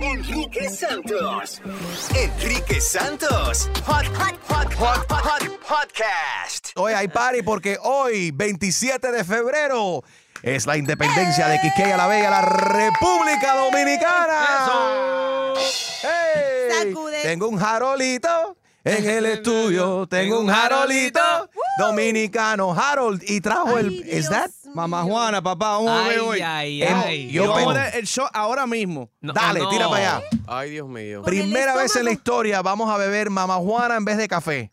Enrique Santos. Enrique Santos. Hot, hot, hot, hot, hot, podcast. Hoy hay party porque hoy, 27 de febrero, es la independencia de Quiqueya la Bella, la República Dominicana. ¡Hey! Sacude. Tengo un jarolito en el estudio. Tengo un jarolito dominicano. Harold, y trajo el. ¿Es that? Mamá Juana, papá, vamos a ver Ay, hoy. ay, Em, ay. yo vamos a el show ahora mismo. No, Dale, no. tira para allá. Ay, Dios mío. Con Primera vez en la historia vamos a beber mamá Juana en vez de café.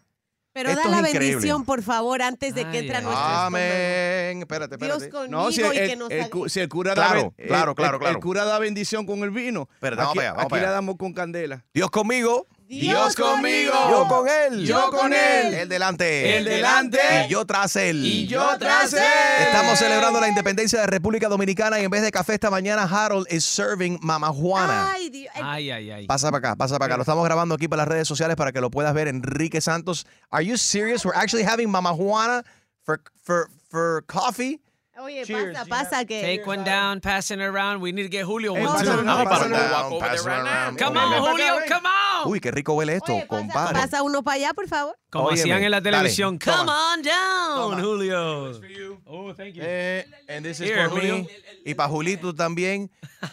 Pero Esto da la increíble. bendición, por favor, antes de que entre a nuestro. Amén. Espérate, Dios espérate. conmigo No, si y el, que nos el si el cura Claro, da el- claro, claro, el- claro. el cura da bendición con el vino. Vamos aquí para allá, vamos aquí para la damos con candela. Dios conmigo. Dios conmigo. Yo con él. Yo con él. Él delante. Él delante. Y yo tras él. Y yo tras él. Estamos celebrando la independencia de República Dominicana y en vez de café esta mañana, Harold is serving Mama Juana. Ay, Dios. El- Ay, ay, ay. Pasa para acá, pasa para acá. Lo estamos grabando aquí para las redes sociales para que lo puedas ver. Enrique Santos. Are you serious? We're actually having Mama Juana for, for, for coffee. Oye, Cheers, pasa, pasa que. Take one down, passing around. We need to get Julio Hey, one pass Down, pass around. Come on, Julio, come on. Uy, qué rico huele esto, Oye, pasa, compadre. pasa uno para allá, por favor. Como Óyeme, hacían en la dale, televisión. toma. Come on down, Toma. Julio. Oh, thank you. Eh, and this is Here, for me. Julio. Y para Julito también.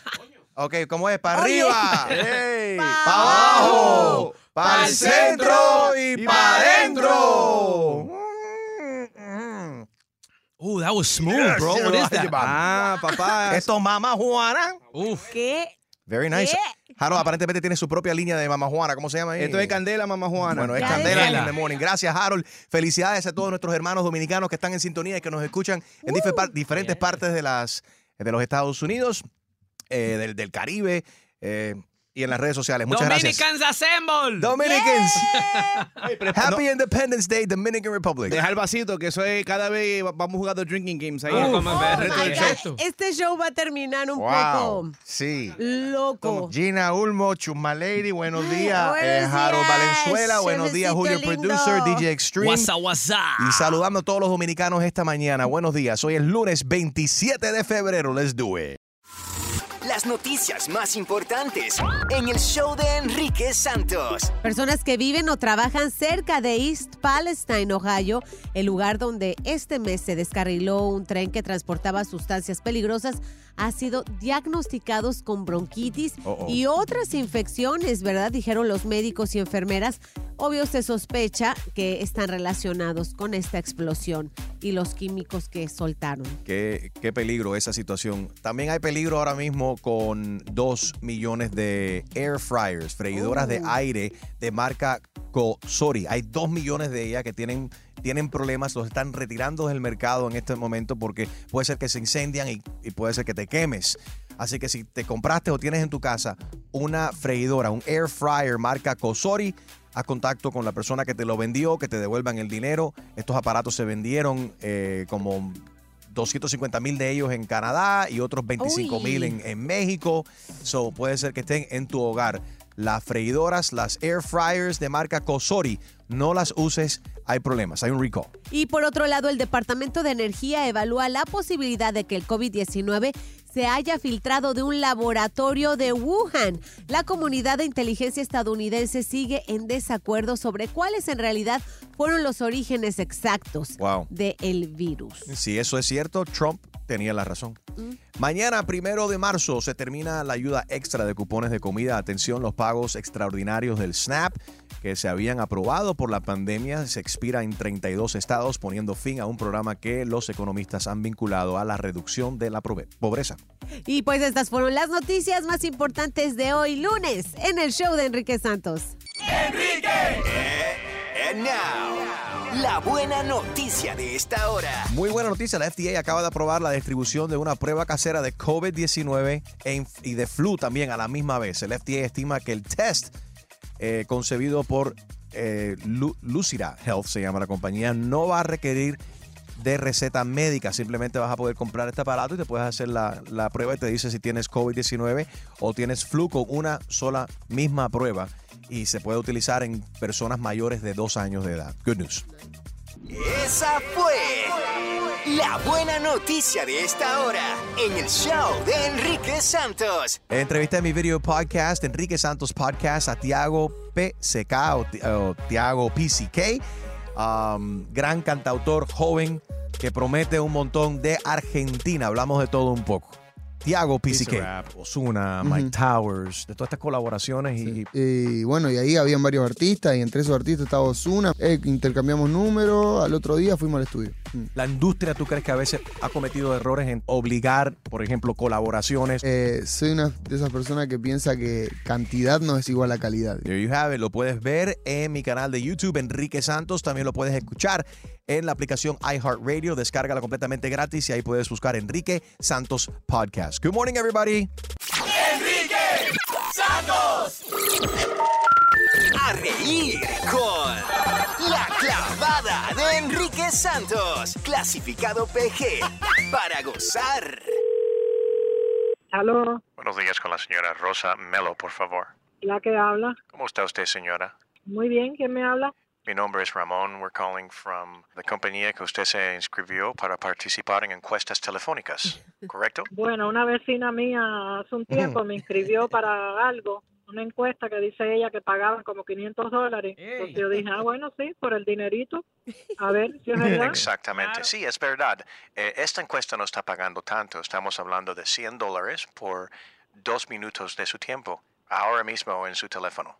Ok, ¿cómo es? Para arriba. Hey. Pa' Para abajo. Para el centro y para adentro. Ooh, that was smooth, bro. What is that? Ah, papá. Esto es Mama Juana. Oof. ¿Qué? Very nice. ¿Qué? Harold aparentemente tiene su propia línea de Mama Juana. ¿Cómo se llama ahí? Esto es candela, mamá Juana. Bueno, es Candela in the morning. Gracias, Harold. Felicidades a todos nuestros hermanos dominicanos que están en sintonía y que nos escuchan en par- diferentes partes de, las, de los Estados Unidos, eh, del, del Caribe eh, y en las redes sociales. Muchas gracias. Dominicans assemble. Dominicans. Happy Independence Day, Dominican Republic. Deja el vasito, que eso es cada vez vamos jugando drinking games ahí. Oh, vamos a ver, Oh. Este show va a terminar un Wow. poco Sí. loco. Gina Ulmo, Chuma Lady, buenos días. Buenos Eh, Harold días, Valenzuela, buenos días, Julio lindo. Producer, DJ Extreme. What's up, what's up? Y saludando a todos los dominicanos esta mañana. Buenos días. Hoy es lunes 27 de febrero. Let's do it. Las noticias más importantes en el show de Enrique Santos. Personas que viven o trabajan cerca de East Palestine, Ohio, el lugar donde este mes se descarriló un tren que transportaba sustancias peligrosas, ha sido diagnosticados con bronquitis Oh, oh. y otras infecciones, ¿verdad? Dijeron los médicos y enfermeras. Obvio se sospecha que están relacionados con esta explosión y los químicos que soltaron. Qué, qué peligro esa situación. También hay peligro ahora mismo con dos millones de air fryers, freidoras de Oh. aire de marca Cosori. Hay dos millones de ellas que tienen, tienen problemas, los están retirando del mercado en este momento porque puede ser que se incendian y, y puede ser que te quemes. Así que si te compraste o tienes en tu casa una freidora, un air fryer marca Cosori, haz contacto con la persona que te lo vendió, que te devuelvan el dinero. Estos aparatos se vendieron eh, como 250 mil de ellos en Canadá y otros 25 mil en México. So, puede ser que estén en tu hogar. Las freidoras, las air fryers de marca Cosori, no las uses, hay problemas, hay un recall. Y por otro lado, el Departamento de Energía evalúa la posibilidad de que el COVID-19 se haya filtrado de un laboratorio de Wuhan. La comunidad de inteligencia estadounidense sigue en desacuerdo sobre cuáles en realidad fueron los orígenes exactos Wow. del virus. Si eso es cierto, Trump tenía la razón. Mañana, primero de marzo, se termina la ayuda extra de cupones de comida. Atención, los pagos extraordinarios del SNAP que se habían aprobado por la pandemia se expira en 32 estados, poniendo fin a un programa que los economistas han vinculado a la reducción de la pobreza. Y pues estas fueron las noticias más importantes de hoy lunes en el show de Enrique Santos. And now, la buena noticia de esta hora. Muy buena noticia, la FDA acaba de aprobar la distribución de una prueba casera de COVID-19 e inf- y de flu también a la misma vez. El FDA estima que el test eh, concebido por eh, Lu- Lucira Health, se llama la compañía, no va a requerir de receta médica. Simplemente vas a poder comprar este aparato y te puedes hacer la, la prueba y te dice si tienes COVID-19 o tienes flu con una sola misma prueba y se puede utilizar en personas mayores de dos años de edad. Good news. Esa fue la buena noticia de esta hora en el show de Enrique Santos. Entrevisté en mi video podcast, Enrique Santos Podcast, a Tiago PCK o, Tiago PCK, um, gran cantautor joven que promete un montón de Argentina. Hablamos de todo un poco. Tiago PCK, Osuna, Mike Towers, de todas estas colaboraciones y Y bueno, y ahí habían varios artistas, y entre esos artistas estaba Osuna. Eh, intercambiamos números, al otro día fuimos al estudio. Mm. la industria, ¿tú crees que a veces ha cometido errores en obligar, por ejemplo, colaboraciones? Eh, soy una de esas personas que piensa que cantidad no es igual a calidad. There you have it. Lo puedes ver en mi canal de YouTube, Enrique Santos. También lo puedes escuchar en la aplicación iHeartRadio. Descárgala completamente gratis y ahí puedes buscar Enrique Santos Podcast. Good morning, everybody. A reír con la clavada de Enrique Santos, clasificado PG, para gozar. Aló, Buenos días con la señora Rosa Melo, por favor. la que habla. ¿Cómo está usted, señora? Muy bien, ¿quién me habla? Mi nombre es Ramón. We're calling from la compañía que usted se inscribió para participar en encuestas telefónicas, ¿correcto? Bueno, una vecina mía hace un tiempo me inscribió para algo, una encuesta que dice ella que pagaban como 500 dólares. Entonces yo dije, ah, bueno, sí, por el dinerito. A ver si es verdad. Exactamente, sí, es verdad. Eh, esta encuesta no está pagando tanto. Estamos hablando de 100 dólares por dos minutos de su tiempo, ahora mismo en su teléfono.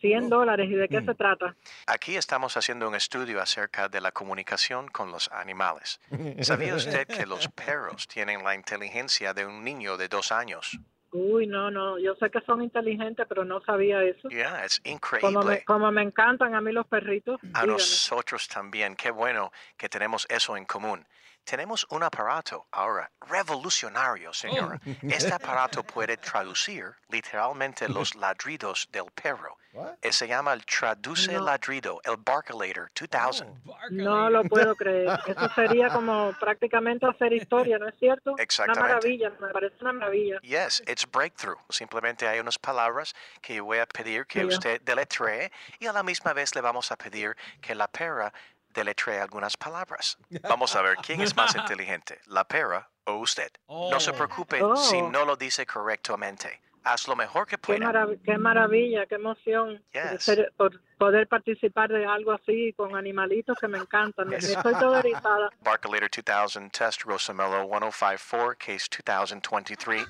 100 dólares, ¿y de qué se trata? Aquí estamos haciendo un estudio acerca de la comunicación con los animales. ¿Sabía usted que los perros tienen la inteligencia de un niño de dos años? Uy, no, no, yo sé que son inteligentes, pero no sabía eso. Ya, es Como me, increíble. como me encantan a mí los perritos. A dígame. nosotros también. Qué bueno que tenemos eso en común. Tenemos un aparato ahora revolucionario, señora. Este aparato puede traducir literalmente los ladridos del perro. Eh, Se llama el Traduce Ladrido, el Barkalator 2000. No lo puedo creer. Eso sería como prácticamente hacer historia, ¿no es cierto? Exactamente. Una maravilla, me parece una maravilla. Yes, it's breakthrough. Simplemente hay unas palabras que yo voy a pedir que Sí. usted deletree y a la misma vez le vamos a pedir que la perra deletrea algunas palabras. Vamos a ver quién es más inteligente, la perra o usted. No se preocupe si Oh. no lo dice correctamente. Haz lo mejor que Qué, pueda. marav- qué maravilla, qué emoción Yes. ser- por poder participar de algo así con animalitos que me encantan. Me- Yes. Estoy toda erizada. Barcalator 2000 test Rosamello 1054 case 2023.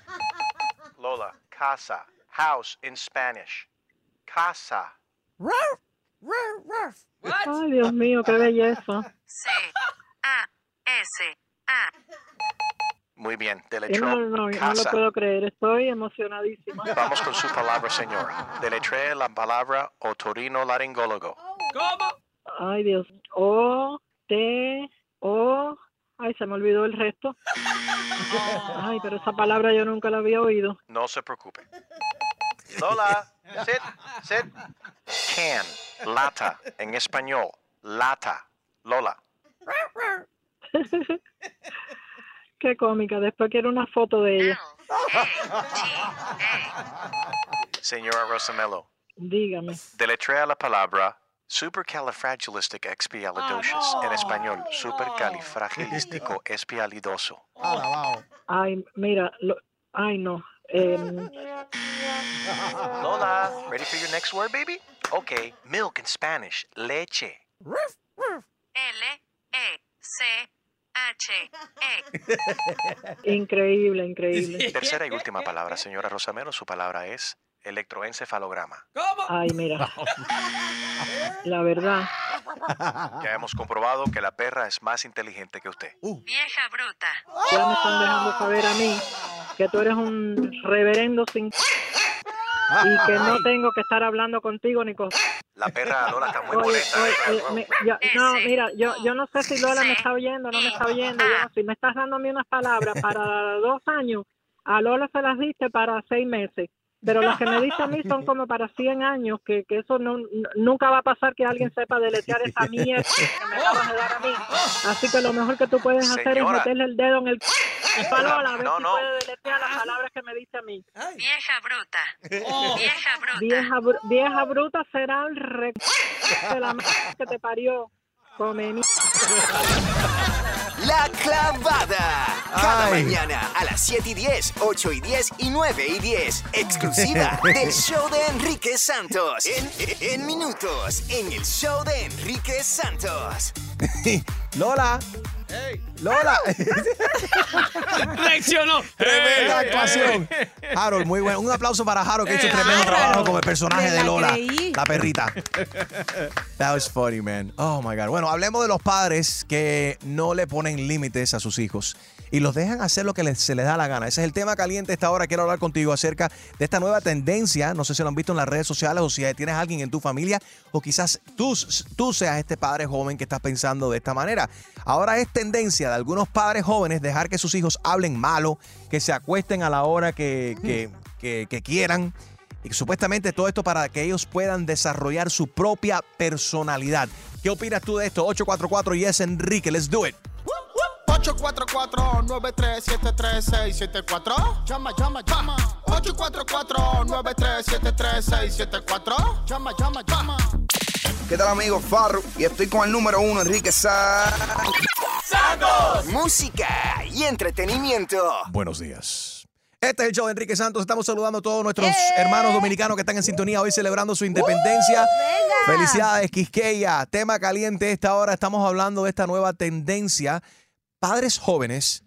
Lola, casa, house in Spanish. Casa. Ay, Dios mío, qué belleza. C A S A. Muy bien, deletró No, no, no, no lo casa. puedo creer. Estoy emocionadísima. Vamos con su palabra, señora. Deletrea la palabra otorino laringólogo. Ay, Dios. O, T, O. Ay, se me olvidó el resto. Ay, pero esa palabra yo nunca la había oído. No se preocupe. Lola, sit, sit. Can, lata, en español, lata. Lola, Qué cómica. Después quiero una foto de ella. señora Rosamello, Dígame. deletrea la palabra supercalifragilisticexpialidocious, en español, supercalifragilístico-espialidoso. Ay, mira. lo- Ay, no. Em, Lola, ready for your next word, baby? Okay, milk in Spanish, leche. L E C H E. increíble, increíble. Tercera y última palabra, señora Rosamelo, su palabra es electroencefalograma. Ay, mira. La verdad. Ya hemos comprobado que la perra es más inteligente que usted. Vieja bruta. Ya me están dejando saber a mí que tú eres un reverendo sin... Y que no tengo que estar hablando contigo ni con... La perra Lola está muy Oye, molesta. oye, eh, me- yo- no, mira, yo, yo no sé si Lola me está oyendo o no me está oyendo. Yo si me estás dando a mí unas palabras para dos años, a Lola se las diste para seis meses. Pero las que me diste a mí son como para 100 años, que, que eso no, nunca va a pasar que alguien sepa deletear esa mierda que me acabas de dar a mí. Así que lo mejor que tú puedes hacer es Señora. meterle el dedo en el... a Lola, a ver No, si no. puede deletrear las palabras que me diste a mí. Vieja bruta. Vieja bruta. Vieja, br- vieja bruta será el re... de la m que te parió. Come mi... La clavada. Cada Ay. mañana a las 7 y 10, 8 y 10 y 9 y 10. Exclusiva del show de Enrique Santos. En, en minutos, en el show de Enrique Santos. Lola. Lola. Reaccionó. Tremenda actuación. Harold, muy bueno. Un aplauso para Harold, que hizo Eh, tremendo Harold. trabajo como el personaje de la Lola, creí. la perrita. That was funny, man. Oh my God. Bueno, hablemos de los padres que no le ponen límites a sus hijos y los dejan hacer lo que se les da la gana. Ese es el tema caliente esta hora. Quiero hablar contigo acerca de esta nueva tendencia. No sé si lo han visto en las redes sociales o si tienes a alguien en tu familia o quizás tú, tú seas este padre joven que estás pensando de esta manera. Ahora es tendencia de algunos padres jóvenes dejar que sus hijos hablen malo, que se acuesten a la hora que, que- quieran. Y supuestamente todo esto para que ellos puedan desarrollar su propia personalidad. ¿Qué opinas tú de esto? 844 Yes Enrique, let's do it. 844-937-3674. Llama, llama, llama. 844-937-3674. Llama, llama, llama. ¿Qué tal amigos? Farro y estoy con el número uno, Enrique Sá. Música y entretenimiento. Buenos días. Este es el show de Enrique Santos. Estamos saludando a todos nuestros hermanos dominicanos que están en sintonía hoy celebrando su independencia. Felicidades, Quisqueya. Tema caliente esta hora. Estamos hablando de esta nueva tendencia. Padres jóvenes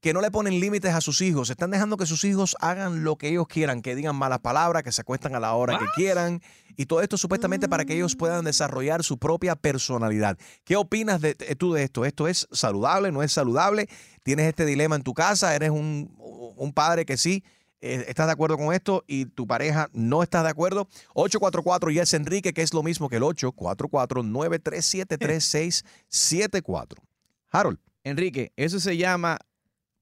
que no le ponen límites a sus hijos. Están dejando que sus hijos hagan lo que ellos quieran, que digan malas palabras, que se acuestan a la hora que quieran. Y todo esto supuestamente para que ellos puedan desarrollar su propia personalidad. ¿Qué opinas de, tú de esto? ¿Esto es saludable? ¿No es saludable? ¿Tienes este dilema en tu casa? ¿Eres un, un padre que sí? eh, ¿Estás de acuerdo con esto y tu pareja no está de acuerdo? 844 Yes Enrique, que es lo mismo que el 844-937-3674. Harold. Enrique, eso se llama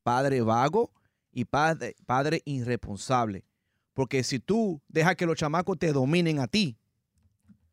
padre vago y padre, padre irresponsable. Porque si tú dejas que los chamacos te dominen a ti,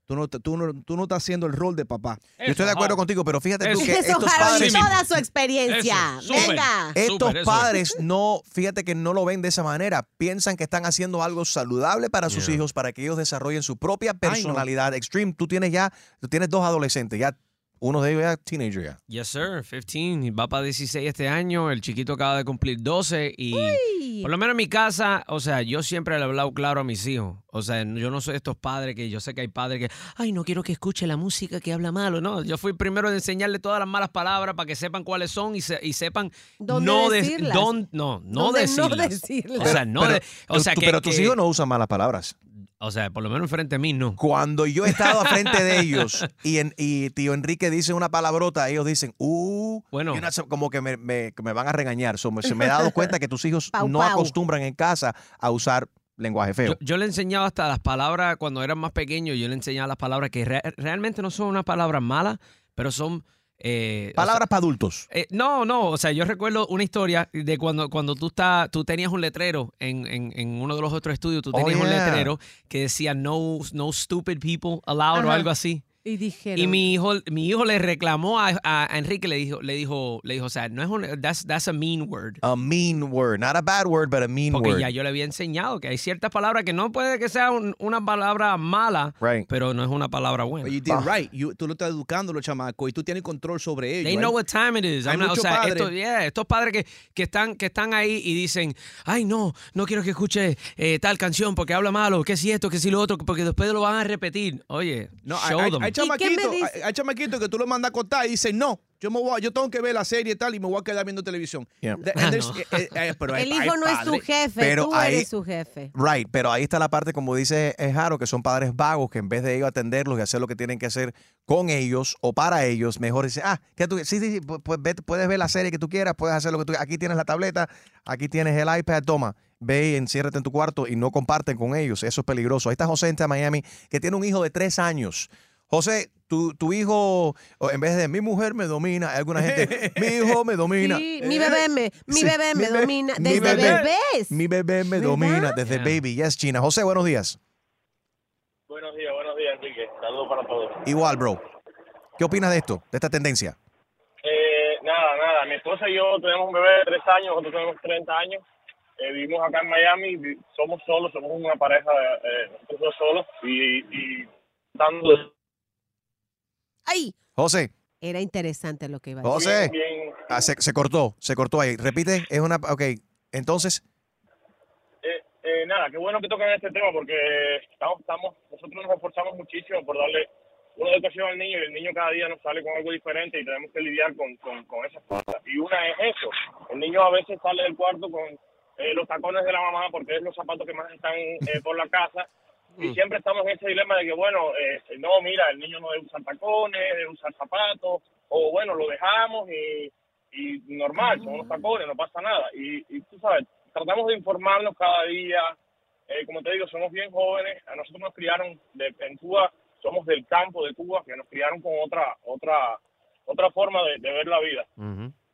tú no, tú no, tú no estás haciendo el rol de papá. Yo estoy de acuerdo contigo, pero fíjate tú que Eso, estos Harold, padres... toda su experiencia. Venga. Estos padres no, fíjate que no lo ven de esa manera. Piensan que están haciendo algo saludable para sus hijos, para que ellos desarrollen su propia personalidad. Extreme, tú tienes ya, tú tienes dos adolescentes, ya Uno de ellos ya teenager ya. Yes, sir. 15. Va para 16 este año. El chiquito acaba de cumplir 12. Y por lo menos en mi casa, o sea, yo siempre le he hablado claro a mis hijos. O sea, yo no soy de estos padres que yo sé que hay padres que, ay, no quiero que escuche la música que habla malo. No, yo fui primero de enseñarle todas las malas palabras para que sepan cuáles son y, se- y sepan ¿Dónde no de- decirlas? dón- no, no ¿Dónde no decirlas. decirlas? O sea, no pero, de- o sea, tú- que- pero tus que- hijos no usan malas palabras. O sea, por lo menos enfrente de mí no. Cuando yo he estado a frente de ellos y, en- y tío Enrique dice una palabrota, ellos dicen, uh, Bueno. una- como que me, me- que me van a regañar. So, me, se me he dado cuenta que tus hijos Pau, no pau. acostumbran en casa a usar lenguaje feo. Yo, yo le enseñaba hasta las palabras cuando eran más pequeños, yo le enseñaba las palabras que re- realmente no son unas palabras malas, pero son... eh, o Palabras para adultos. Eh, no, no, o sea, yo recuerdo una historia de cuando, cuando tú, está, tú tenías un letrero en, en, en uno de los otros estudios, tú Oh, tenías un letrero que decía no, no stupid people allowed o Ajá. algo así. Y dijeron. Y mi hijo, mi hijo le reclamó a, a- Enrique, le dijo, le dijo, le dijo, o sea, no es un, that's, that's a mean word. A mean word. Not a bad word, but a mean Porque word. ya yo le había enseñado que hay ciertas palabras que no puede que sea un- una palabra mala, Right. pero no es una palabra buena. But you did right. You- tú lo estás educando los chamacos y tú tienes control sobre ellos. They Hay- know what time it is. hay not- o muchos sea, padres- estos, yeah, estos padres que, que están, que están ahí y dicen, ay, no, no quiero que escuche eh, tal canción porque habla malo, que si esto, que si lo otro, porque después lo van a repetir. Oye, No, show hay- them. ¿Y me chamaquitos hay, hay chamaquitos que tú lo mandas a acostar y dicen, no, yo, me voy, yo tengo que ver la serie y tal y me voy a quedar viendo televisión. Yeah. The- Ah, and there's- no. eh, eh, eh, pero hay- El hay hijo no es tu padres- jefe, pero tú ahí- eres su jefe. Right, pero ahí está la parte, como dice eh, Jaro, que son padres vagos que en vez de ellos atenderlos y hacer lo que tienen que hacer con ellos o para ellos, mejor dicen, ah, que tú, sí, sí, sí, pu- pu- ve- puedes ver la serie que tú quieras, puedes hacer lo que tú Aquí tienes la tableta, aquí tienes el iPad, toma, ve y enciérrate en tu cuarto y no comparten con ellos. Eso es peligroso. Ahí está José en Miami, que tiene un hijo de tres años. José, tu, tu hijo, en vez de mi mujer me domina, hay alguna gente, mi hijo me domina. Sí, mi bebé me, mi Sí, bebé me mi domina mi desde bebé. bebés. Mi bebé me ¿Verdad? domina desde Yeah. baby. Yes, China. José, buenos días. Buenos días, buenos días, Enrique. Saludos para todos. Igual, bro. ¿Qué opinas de esto, de esta tendencia? Eh, nada, nada. Mi esposa y yo tenemos un bebé de tres años, nosotros tenemos 30 años. Eh, vivimos acá en Miami, somos solos, somos una pareja, eh, nosotros solos y, y dando Ay, José, era interesante lo que iba a decir. José. bien. Ah, se, se cortó, se cortó ahí. Repite, es una... Ok, entonces, Eh, eh, nada, qué bueno que tocan este tema porque estamos, estamos, nosotros nos esforzamos muchísimo por darle una educación al niño y el niño cada día nos sale con algo diferente y tenemos que lidiar con, con, con esas cosas. Y una es eso, el niño a veces sale del cuarto con eh, los tacones de la mamá porque es los zapatos que más están eh, por la casa y siempre estamos en ese dilema de que, bueno, eh, no, mira, el niño no debe usar tacones, debe usar zapatos, o bueno, lo dejamos y, y normal, son unos tacones, no pasa nada. Y, y tú sabes, tratamos de informarnos cada día. Eh, como te digo, somos bien jóvenes. A nosotros nos criaron de, en Cuba, somos del campo de Cuba, que nos criaron con otra otra otra forma de, de ver la vida.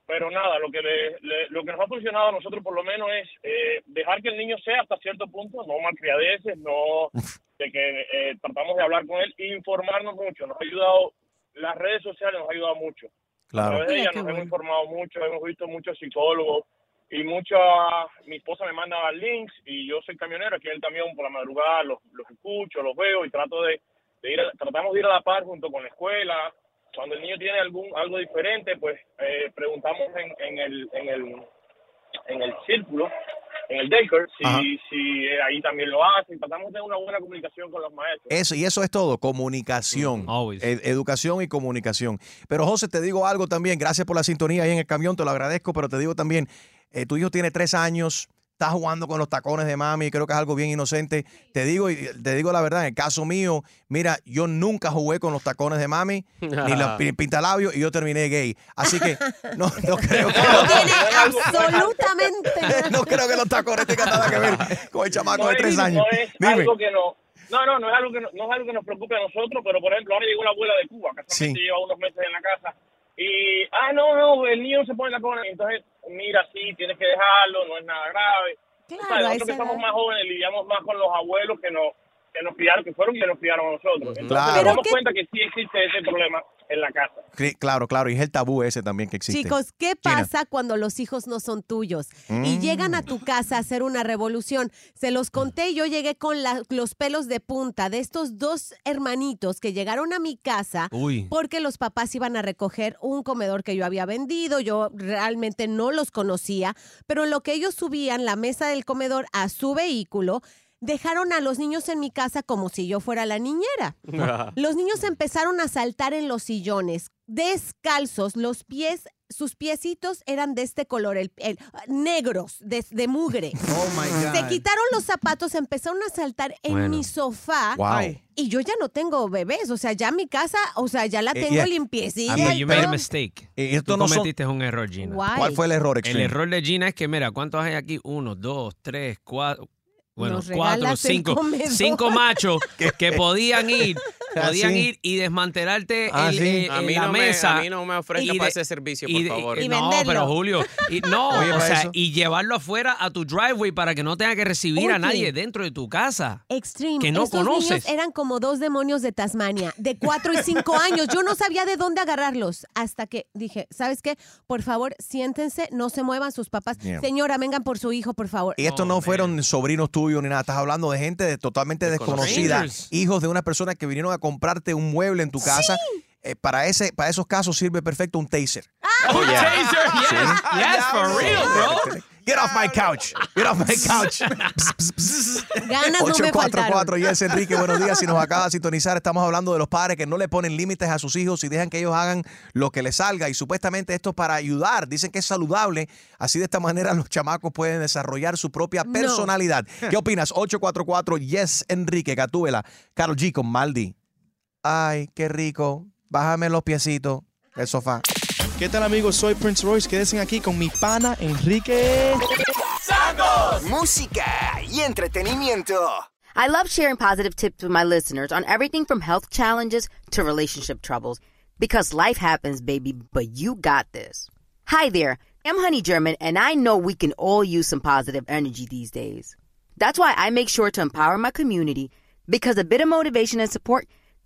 Pero nada, lo que le- le- lo que nos ha funcionado a nosotros por lo menos es eh, dejar que el niño sea hasta cierto punto, no malcriadeces, no de que eh, tratamos de hablar con él informarnos mucho. Nos ha ayudado, las redes sociales nos ha ayudado mucho. A claro. través de Mira ella qué nos bueno. hemos informado mucho, hemos visto muchos psicólogos y mucha, mi esposa me manda links y yo soy camionero aquí en el camión por la madrugada, los, los escucho, los veo y trato de, de ir, a- tratamos de ir a la par junto con la escuela. Cuando el niño tiene algún algo diferente, pues eh, preguntamos en, en el en el en el círculo, en el daycare, Ajá. si, si eh, ahí también lo hacen. Tratamos de tener una buena comunicación con los maestros. Eso, y eso es todo, comunicación. Ed- educación y comunicación. Pero José, te digo algo también, gracias por la sintonía ahí en el camión, te lo agradezco, pero te digo también, eh, tu hijo tiene tres años, está jugando con los tacones de mami, creo que es algo bien inocente. Te digo, y te digo la verdad, en el caso mío, mira, yo nunca jugué con los tacones de mami, ni los pi- pintalabios, y yo terminé gay. Así que no, no creo que... No tiene absolutamente. No creo que los tacones tengan nada que ver con el chamaco de es- tres años. No es Dime. algo que no. No, no, no es algo que no, no es algo que nos preocupe a nosotros, pero por ejemplo, ahora llegó la abuela de Cuba, casualmente Sí. lleva unos meses en la casa, y, ah, no, no, el niño se pone la cona, entonces, mira, sí, tienes que dejarlo, no es nada grave. Claro, sabes, a nosotros que edad. más jóvenes lidiamos más con los abuelos que nos, que nos criaron, que fueron quienes nos criaron a nosotros. Entonces Claro. nos Pero damos qué- cuenta que sí existe ese problema en la casa. Claro, claro, y es el tabú ese también que existe. Chicos, ¿qué China. pasa cuando los hijos no son tuyos y Mm. llegan a tu casa a hacer una revolución? Se los conté, yo llegué con la- los pelos de punta de estos dos hermanitos que llegaron a mi casa Uy. porque los papás iban a recoger un comedor que yo había vendido, yo realmente no los conocía, pero en lo que ellos subían la mesa del comedor a su vehículo, dejaron a los niños en mi casa como si yo fuera la niñera. Los niños empezaron a saltar en los sillones, descalzos, los pies, sus piecitos eran de este color, el, el- negros, de, de mugre. Oh my Se God. quitaron los zapatos, empezaron a saltar en Bueno. mi sofá. Wow. Y yo ya no tengo bebés, o sea, ya mi casa, o sea, ya la Eh, tengo yeah. limpiecita. Ah, but y you made a mistake. Y esto Tú no son- cometiste un error, Gina. Why? ¿Cuál fue el error, El Extreme? error de Gina es que, mira, ¿cuántos hay aquí? Uno, dos, tres, cuatro. Bueno, Nos cuatro, cinco, cinco machos que podían ir, podían sí. ir y desmantelarte Ah, el- sí. eh, A en mí la no me- mesa. a mí no me ofrezca para ese servicio, por y de- favor. Y no, venderlo. pero Julio, y, no, Oye, o sea, eso. y llevarlo afuera a tu driveway para que no tenga que recibir a nadie dentro de tu casa. Extreme. que no Estos conoces. niños eran como dos demonios de Tasmania, de cuatro y cinco años. Yo no sabía de dónde agarrarlos hasta que dije, ¿sabes qué? Por favor, siéntense, no se muevan sus papás. Yeah. Señora, vengan por su hijo, por favor. Y estos no fueron sobrinos tuyos ni nada. Estás hablando de gente de- totalmente desconocida. Hijos de una persona que vinieron a comprarte un mueble en tu casa. Eh, para, ese, para esos casos sirve perfecto un taser. Oh, yeah. Taser, yes, yes, for real, bro. Get off my couch. Get off my couch. Ganas no me 844 faltaron. Yes, Enrique, buenos días. Si nos acaba de sintonizar, estamos hablando de los padres que no le ponen límites a sus hijos y dejan que ellos hagan lo que les salga. Y supuestamente esto es para ayudar. Dicen que es saludable. Así de esta manera los chamacos pueden desarrollar su propia No. personalidad. ¿Qué opinas? 844 Yes, Enrique, Gatúbela, Carol G con Maldi. Ay, qué rico. Bájame los piecitos del sofá. ¿Qué tal amigos? Soy Prince Royce. Quédense aquí con mi pana Enrique. Música y entretenimiento. I love sharing positive tips with my listeners on everything from health challenges to relationship troubles because life happens, baby, but you got this. Hi there, I'm Honey German, and I know we can all use some positive energy these days. That's why I make sure to empower my community because a bit of motivation and support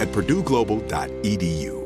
at purdueglobal.edu.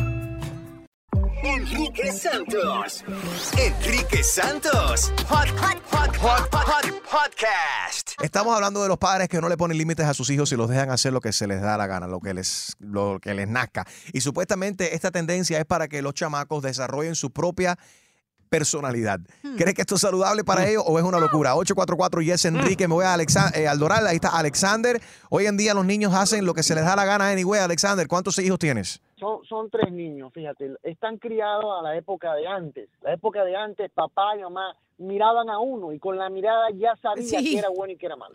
Enrique Santos. Enrique Santos. Hot, hot, hot, hot, hot, podcast. Estamos hablando de los padres que no le ponen límites a sus hijos y los dejan hacer lo que se les da la gana, lo que les, lo que les nazca. Y supuestamente esta tendencia es para que los chamacos desarrollen su propia personalidad. ¿Crees que esto es saludable para ellos o es una locura? 844 Yes Enrique, me voy a Alexa- eh, al Doral, ahí está Alexander. Hoy en día los niños hacen lo que se les da la gana anyway. Alexander, ¿cuántos hijos tienes? Son, son tres niños, fíjate, están criados a la época de antes. La época de antes, papá y mamá miraban a uno y con la mirada ya sabía Sí. que era bueno y que era malo.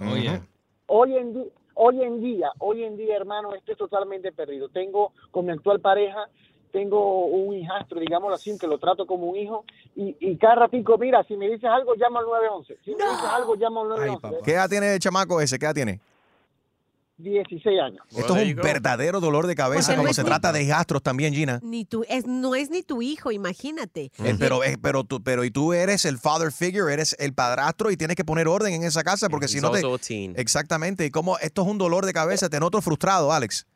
Hoy en, di- hoy en día, hoy en día, hermano, esto es totalmente perdido. Tengo con mi actual pareja, tengo un hijastro, digámoslo así, que lo trato como un hijo, y, y cada ratico, mira, si me dices algo, llama al 911. Si me dices algo, llama al 911. ¿Qué edad tiene el chamaco ese? ¿Qué edad tiene? 16 años. Esto es un verdadero dolor de cabeza Porque cuando es se ni- trata de hijastros también, Gina. Ni tu, es, no es ni tu hijo, imagínate. Eh, Pero, eh, pero, tú, pero y tú eres el father figure, eres el padrastro y tienes que poner orden en esa casa porque si no te... teen. Exactamente. Y como esto es un dolor de cabeza, te noto frustrado, Alex.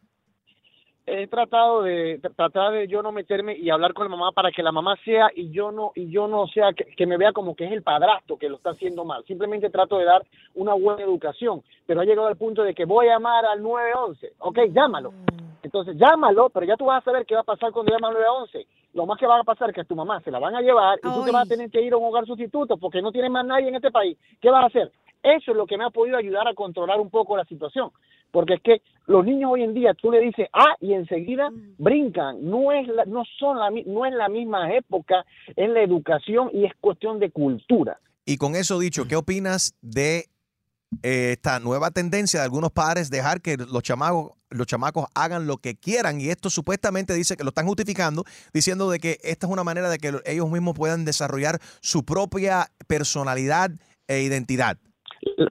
He tratado de tr- tratar de yo no meterme y hablar con la mamá para que la mamá sea y yo no y yo no sea que, que me vea como que es el padrastro que lo está haciendo mal. Simplemente trato de dar una buena educación pero ha llegado al punto de que voy a llamar al 911 ok llámalo. Entonces llámalo pero ya tú vas a saber qué va a pasar cuando llamas al 911 lo más que va a pasar es que a tu mamá se la van a llevar y tú te vas a tener que ir a un hogar sustituto porque no tienes más nadie en este país. ¿qué vas a hacer? eso es lo que me ha podido ayudar a controlar un poco la situación porque es que los niños hoy en día tú le dices ah y enseguida brincan no es la, no son la no es la misma época en la educación y es cuestión de cultura Y con eso dicho, ¿qué opinas de eh, esta nueva tendencia de algunos padres dejar que los chamacos, los chamacos hagan lo que quieran? Y esto supuestamente dice que lo están justificando, diciendo de que esta es una manera de que ellos mismos puedan desarrollar su propia personalidad e identidad.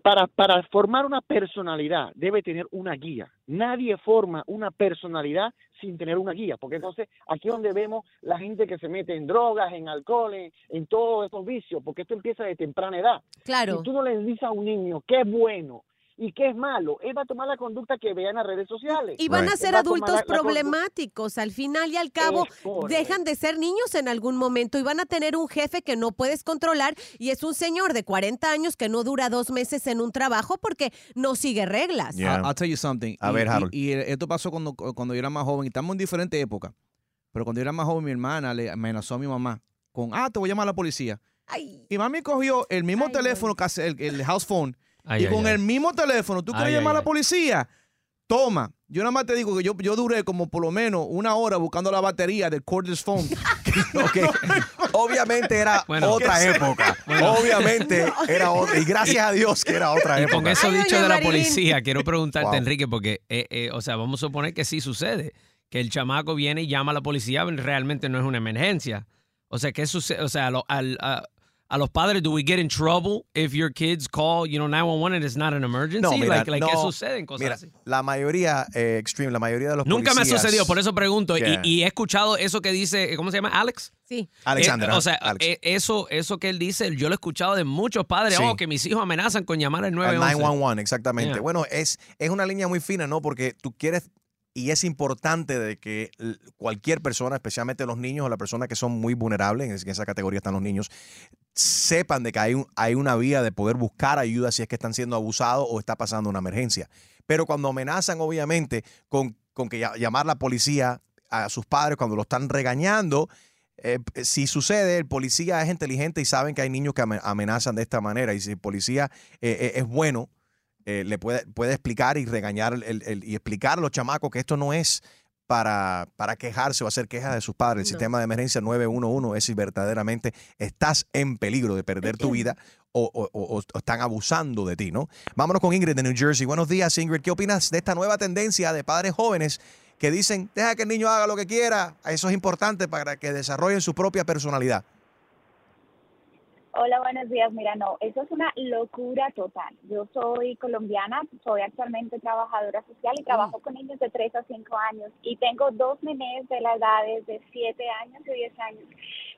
Para, para formar una personalidad debe tener una guía. Nadie forma una personalidad sin tener una guía, porque entonces aquí es donde vemos la gente que se mete en drogas, en alcohol, en, en todos estos vicios, porque esto empieza de temprana edad. Claro. Si tú no le dices a un niño qué es bueno y qué es malo, él va a tomar la conducta que vea en las redes sociales. Y van a ser va adultos problemáticos. Al final y al cabo, dejan de ser niños en algún momento y van a tener un jefe que no puedes controlar y es un señor de 40 años que no dura dos meses en un trabajo porque no sigue reglas. I'll, I'll tell you something. A Y- ver, y- Harold. Y, esto pasó cuando, cuando yo era más joven. y Estamos en diferentes épocas. Pero cuando yo era más joven, mi hermana le amenazó a mi mamá con, ah, te voy a llamar a la policía. Y mami cogió el mismo teléfono, que hace el, el house phone, Ay, y ay, con ay. el mismo teléfono, ¿tú quieres llamar ay, a la policía? Toma. Yo nada más te digo que yo, yo duré como por lo menos una hora buscando la batería del cordless phone. Obviamente era Bueno. otra época. Bueno. Obviamente era otra. Y gracias a Dios que era otra Y época. con eso dicho de la policía, quiero preguntarte, Wow. Enrique, porque, eh, eh, o sea, vamos a suponer que sí sucede, que el chamaco viene y llama a la policía, realmente no es una emergencia. O sea, ¿qué sucede? O sea, lo- al- a- a los padres, ¿do we get in trouble if your kids call, you know, 911 and it's not an emergency? No, mira, like, like, ¿Qué no. suceden cosas Mira, así? La mayoría, eh, Extreme, la mayoría de los Nunca me ha sucedido, por eso pregunto. Y- Yeah. Y, he escuchado eso que dice, ¿cómo se llama? Alex. Sí. Alexander, Eh, ajá, o sea, Alex. eh, eso, eso que él dice, yo lo he escuchado de muchos padres, Sí. oh, que mis hijos amenazan con llamar al Al 911. 911, exactamente. Yeah. Bueno, es, es una línea muy fina, ¿no? Porque tú quieres, y es importante de que cualquier persona, especialmente los niños o las personas que son muy vulnerables, en es- en esa categoría están los niños, sepan de que hay, un- hay una vía de poder buscar ayuda si es que están siendo abusados o está pasando una emergencia. Pero cuando amenazan, obviamente, con, que llamar la policía, a sus padres cuando lo están regañando. Eh, si sucede, el policía es inteligente y saben que hay niños que ame- amenazan de esta manera. Y si el policía eh, eh, es bueno, eh, le puede, puede explicar y regañar el- el- y explicar a los chamacos que esto no es para, para quejarse o hacer quejas de sus padres. El sistema de emergencia 911 es si verdaderamente estás en peligro de perder tu vida o, o- o- o están abusando de ti, ¿no? Vámonos con Ingrid de New Jersey. Buenos días, Ingrid. ¿Qué opinas de esta nueva tendencia de padres jóvenes que dicen, deja que el niño haga lo que quiera? Eso es importante para que desarrollen su propia personalidad. Hola, buenos días. Mira, no, eso es una locura total. Yo soy colombiana, soy actualmente trabajadora social y trabajo con niños de 3 a 5 años y tengo dos nenes de la edad de 7 años y 10 años.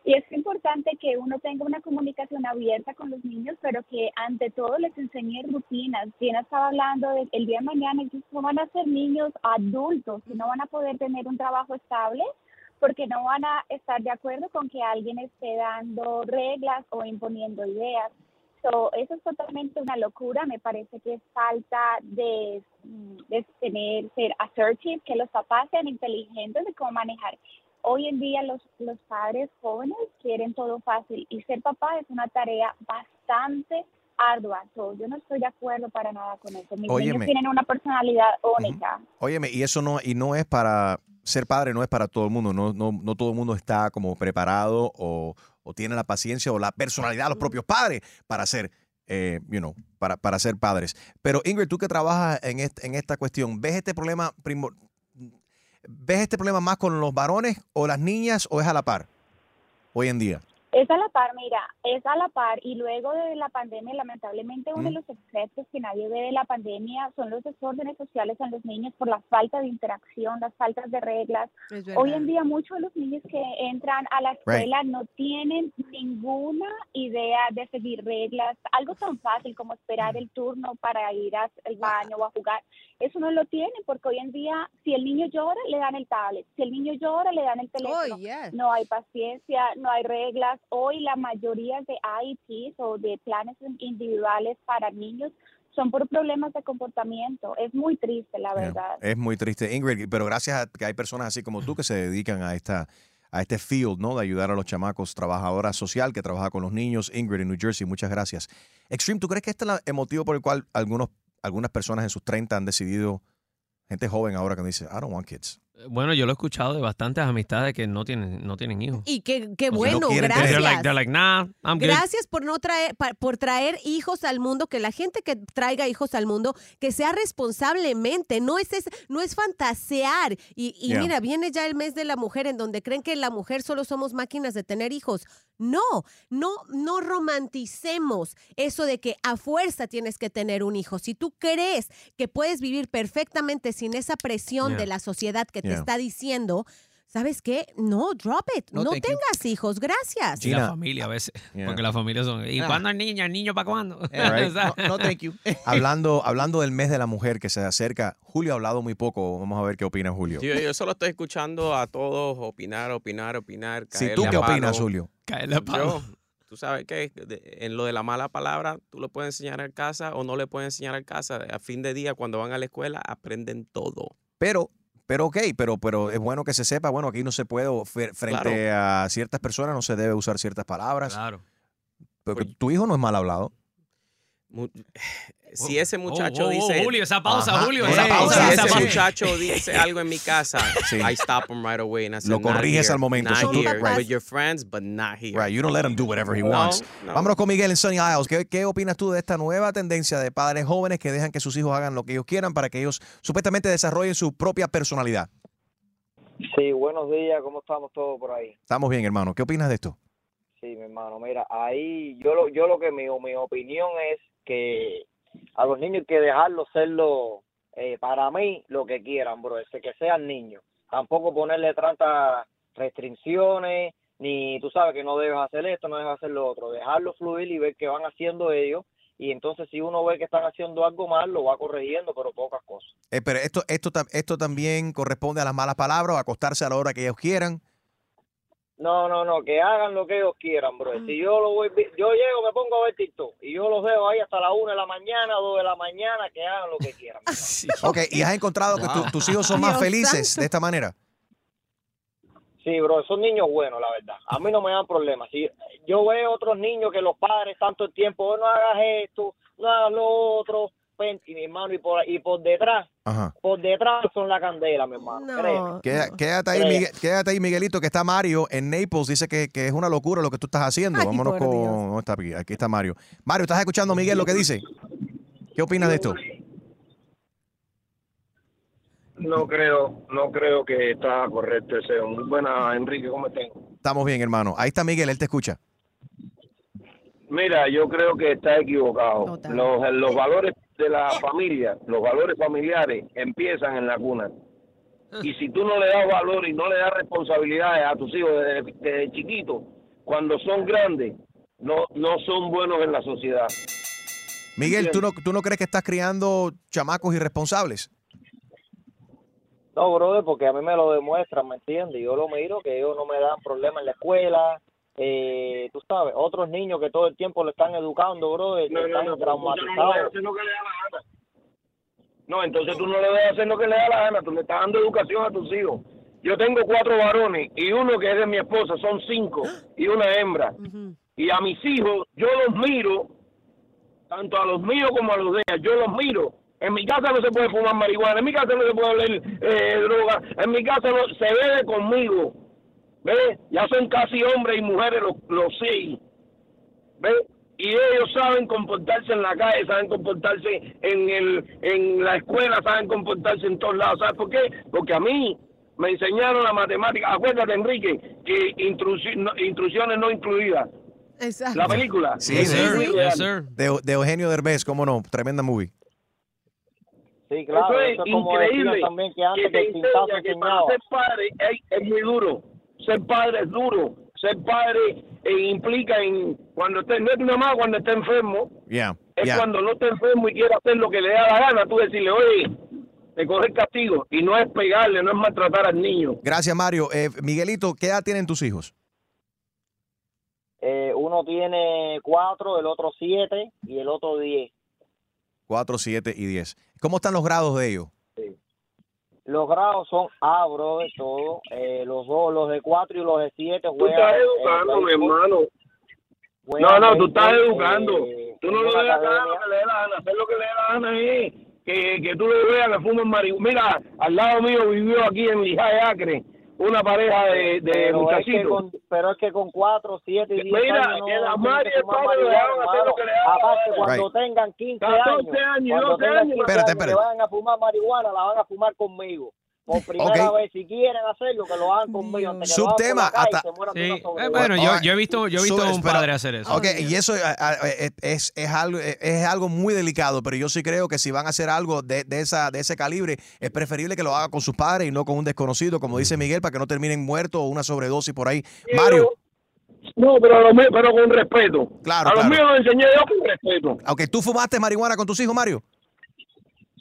Y es importante que uno tenga una comunicación abierta con los niños, pero que ante todo les enseñe rutinas. Gina estaba hablando de el día de mañana, ellos no van a ser niños adultos, que no van a poder tener un trabajo estable porque no van a estar de acuerdo con que alguien esté dando reglas o imponiendo ideas. So, eso es totalmente una locura. Me parece que es falta de, mm, de tener, ser assertive, que los papás sean inteligentes de cómo manejar. Hoy en día los, los padres jóvenes quieren todo fácil y ser papá es una tarea bastante ardua. So, yo no estoy de acuerdo para nada con eso. Mis Óyeme. niños tienen una personalidad única. Óyeme, y eso no, y no es para ser padre, no es para todo el mundo. No, no, no todo el mundo está como preparado o, o tiene la paciencia o la personalidad de los propios padres para ser, eh, you know, para, para ser padres. Pero Ingrid, tú que trabajas en, est- en esta cuestión, ¿ves este problema ¿ves este problema más con los varones o las niñas o es a la par hoy en día? Es a la par, mira, es a la par. Y luego de la pandemia, lamentablemente, uno de los efectos que nadie ve de la pandemia son los desórdenes sociales en los niños por la falta de interacción, las faltas de reglas. Hoy en día, muchos de los niños que entran a la escuela no tienen ninguna idea de seguir reglas. Algo tan fácil como esperar el turno para ir al baño o a jugar. Eso no lo tienen porque hoy en día, si el niño llora, le dan el tablet. Si el niño llora, le dan el teléfono. No hay paciencia, no hay reglas. Hoy la mayoría de IEPs o de planes individuales para niños son por problemas de comportamiento. Es muy triste, la verdad. Es muy triste, Ingrid, pero gracias a que hay personas así como tú que se dedican a esta a este field, ¿no? De ayudar a los chamacos, trabajadora social que trabaja con los niños, Ingrid en New Jersey, muchas gracias. Extreme, ¿tú crees que este es el motivo por el cual algunos, algunas personas en sus 30 han decidido, gente joven ahora que dice, I don't want kids? Bueno, yo lo he escuchado de bastantes amistades que no tienen, no tienen hijos. Y qué, qué O sea, bueno, They're gracias. like, they're like, nah, I'm good. Gracias por no traer, pa- por traer hijos al mundo, que la gente que traiga hijos al mundo, que sea responsablemente, no es, es- no es fantasear. Y, y Yeah. mira, viene ya el mes de la mujer en donde creen que la mujer solo somos máquinas de tener hijos. No, no, no romanticemos eso de que a fuerza tienes que tener un hijo. Si tú crees que puedes vivir perfectamente sin esa presión Yeah. de la sociedad que te está diciendo, ¿sabes qué? No, drop it. No, No, thank you. tengas hijos, gracias. Y la familia a veces. Porque las familias son. ¿Y Ah. cuándo hay niña? ¿El niño para cuándo? Right. O sea, you. hablando, hablando del mes de la mujer que se acerca, Julio ha hablado muy poco, vamos a ver qué opina Julio. Yo, yo solo estoy escuchando a todos opinar, opinar, opinar. Sí, caerle ¿tú a qué palo. opinas, Julio? Caerle a palo. Yo, tú sabes que en lo de la mala palabra, tú le puedes enseñar en casa o no le puedes enseñar en casa. A fin de día, cuando van a la escuela, aprenden todo. Pero, pero ok, pero, pero es bueno que se sepa, bueno, aquí no se puede, frente a ciertas personas no se debe usar ciertas palabras. Claro. Porque tu hijo no es mal hablado. Mu- Si ese muchacho oh, oh, dice. Julio, esa pausa, Ajá. Julio, esa pausa. esa Si esa ese pausa. muchacho dice algo en mi casa, Sí. I stop him right away and I say, Lo "Not corriges here, al momento. Not So here, Right. with your friends, but not here. Right, you don't let him do whatever he No, wants. no. Vámonos con Miguel en Sunny Isles. ¿Qué, qué opinas tú de esta nueva tendencia de padres jóvenes que dejan que sus hijos hagan lo que ellos quieran para que ellos supuestamente desarrollen su propia personalidad? Sí, buenos días, ¿cómo estamos todos por ahí? Estamos bien, hermano. ¿Qué opinas de esto? Sí, mi hermano, mira, ahí yo lo, yo lo que mi, mi opinión es que a los niños hay que dejarlos serlo, eh, para mí, lo que quieran, bro, es que sean niños. Tampoco ponerle tantas restricciones, ni tú sabes que no debes hacer esto, no debes hacer lo otro. Dejarlos fluir y ver qué van haciendo ellos. Y entonces si uno ve que están haciendo algo mal, lo va corrigiendo, pero pocas cosas. Eh, pero esto, esto, esto también corresponde a las malas palabras, o acostarse a la hora que ellos quieran. No, no, no, que hagan lo que ellos quieran, bro. Si yo lo voy, yo llego, me pongo a ver TikTok y yo los veo ahí hasta la una de la mañana, dos de la mañana, que hagan lo que quieran. Ok, ¿y has encontrado que tu- tus hijos son más Dios felices santo. de esta manera? Sí, bro, son niños buenos, la verdad. A mí no me dan problemas. Si yo veo otros niños que los padres tanto el tiempo, "Oh, no hagas esto, no hagas lo otro, pen- y mi hermano, y por, y por detrás, Ajá. por detrás son la candela, mi hermano. créeme. Queda- quédate, ahí. Miguel- quédate ahí, Miguelito, que está Mario en Naples. Dice que, que es una locura lo que tú estás haciendo. Ay, Vámonos por con. ¿dónde está aquí? Aquí está Mario. Mario, ¿estás escuchando Miguel lo que dice? ¿Qué opinas de esto? No creo, no creo que está correcto ese. Muy buena, Enrique, ¿cómo estás? Estamos bien, hermano. Ahí está Miguel, él te escucha. Mira, yo creo que está equivocado. Los, los valores de la familia, los valores familiares empiezan en la cuna. Y si tú no le das valor y no le das responsabilidades a tus hijos desde, desde chiquitos, cuando son grandes, no, no son buenos en la sociedad. Miguel, ¿tú no, ¿tú no crees que estás criando chamacos irresponsables? No, brother, porque a mí me lo demuestran, ¿me entiendes? Yo lo miro, que ellos no me dan problemas en la escuela. Eh, tú sabes, otros niños que todo el tiempo le están educando, brother, que No, no, están no, no traumatizados. das hacer lo que le da la gana. No, entonces tú no le debes hacer lo que le da la gana, tú le estás dando educación a tus hijos. Yo tengo cuatro varones y uno que es de mi esposa, son cinco, y una hembra. Y a mis hijos, yo los miro, tanto a los míos como a los de ella, yo los miro. En mi casa no se puede fumar marihuana, en mi casa no se puede oler eh, droga, en mi casa no, se bebe conmigo. ¿Ves? Ya son casi hombres y mujeres los, los seis. ¿Ves? Y ellos saben comportarse en la calle, saben comportarse en, el, en la escuela, saben comportarse en todos lados. ¿Sabes por qué? Porque a mí me enseñaron la matemática. Acuérdate, Enrique, que instrucciones no incluidas. Exacto. La película. Sí, Es sí. muy real. De, de Eugenio Derbez, cómo no. Tremenda movie. Sí, claro, eso es eso es como decían increíble. también que antes que que te que para ser padre es, es muy duro. Ser padre es duro. Ser padre eh, implica en cuando esté, no es nada más cuando esté enfermo, Yeah, es yeah. cuando no esté enfermo y quiere hacer lo que le da la gana, tú decirle, oye, te coges castigo. Y no es pegarle, no es maltratar al niño. Gracias, Mario. Eh, Miguelito, ¿qué edad tienen tus hijos? Eh, uno tiene cuatro, el otro siete y el otro diez. 4, 7 y 10. ¿Cómo están los grados de ellos? Los grados son A, bro, de todo. Eh, los dos, los de cuatro y los de siete Tú juegan. estás eh, educando, mi hermano. No, no, tú estás educando. eh, Tú no lo dejas academia. lo que le dé la gana. Hacer lo que le dé la gana es que, que tú lo veas que fuman marihuana. Mira, al lado mío vivió aquí en Lijay Acre una pareja de, de pero, es que muchachitos. con, pero es que con cuatro, siete y diez Mira, años no- la no madre tienen que y el fumar padre le marihuana, dejaron hacer lo hermano. que le daba la Aparte, cuando Right. tengan 15 14 años, años, cuando 12 tengan años. 15 Espérate, años que vayan a fumar marihuana, la van a fumar conmigo. Por primera vez, si quieren hacerlo, que lo hagan conmigo. Antes que lo hagan por Subtema, la calle y hasta- Sí. Eh, bueno, yo, he visto, yo he visto So, un padre hacer eso. Ok, y eso eh, eh, es, es, algo, es algo muy delicado, pero yo sí creo que si van a hacer algo de, de esa, de ese calibre, es preferible que lo haga con sus padres y no con un desconocido, como dice Miguel, para que no terminen muertos o una sobredosis por ahí. Mario, No, pero, a lo mío- pero con respeto. Claro, a los claro. míos los enseñé yo con respeto. aunque tú fumaste marihuana con tus hijos, Mario.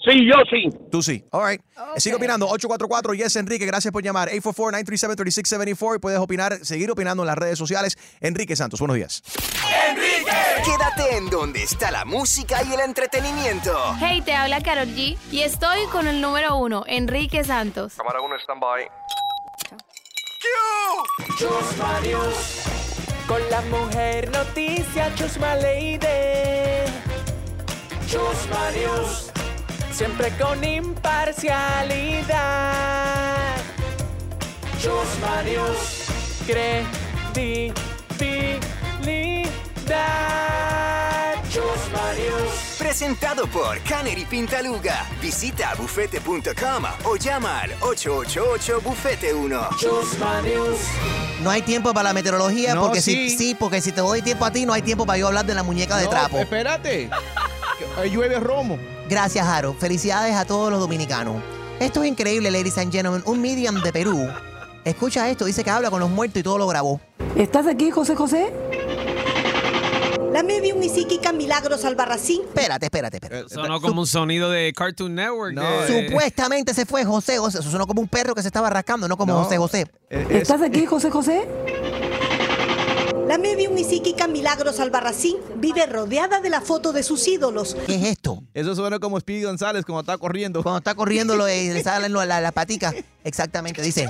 Sí, yo sí. Tú sí. All right. Sigue opinando. 844 Yes Enrique. Gracias por llamar. 844-937-3674. Y puedes opinar, seguir opinando en las redes sociales. Enrique Santos, buenos días. Quédate en donde está la música y el entretenimiento. Hey, te habla Carol G y estoy con el número uno, Enrique Santos. Cámara 1, stand-by. Chusma News. Con la mujer noticia, Chusma Lady. Chusma News. Siempre con imparcialidad. Chusma News. Credibilidad. Chusma News. Presentado por Canary Pintaluga. Visita bufete.com o llama al 888-Bufete1. Chusma News. No hay tiempo para la meteorología No, porque sí. si sí, porque si te doy tiempo a ti, no hay tiempo para yo hablar de la muñeca de No, trapo. Espérate. Que, eh, llueve romo. Gracias, Jaro. Felicidades a todos los dominicanos. Esto es increíble, ladies and gentlemen. Un medium de Perú. Escucha esto, dice que habla con los muertos y todo lo grabó. ¿Estás aquí, José José? La medium y psíquica Milagros Albarracín. Espérate, espérate, espérate. Sonó como un sonido de Cartoon Network. de- Supuestamente se fue José José. Eso sonó como un perro que se estaba rascando, no como No. José José. ¿Estás aquí, José José? La medium y psíquica Milagros Albarracín vive rodeada de la foto de sus ídolos. ¿Qué es esto? Eso suena como Speedy González cuando está corriendo. Cuando está corriendo lo- le salen lo- la, la patica. Exactamente, dice.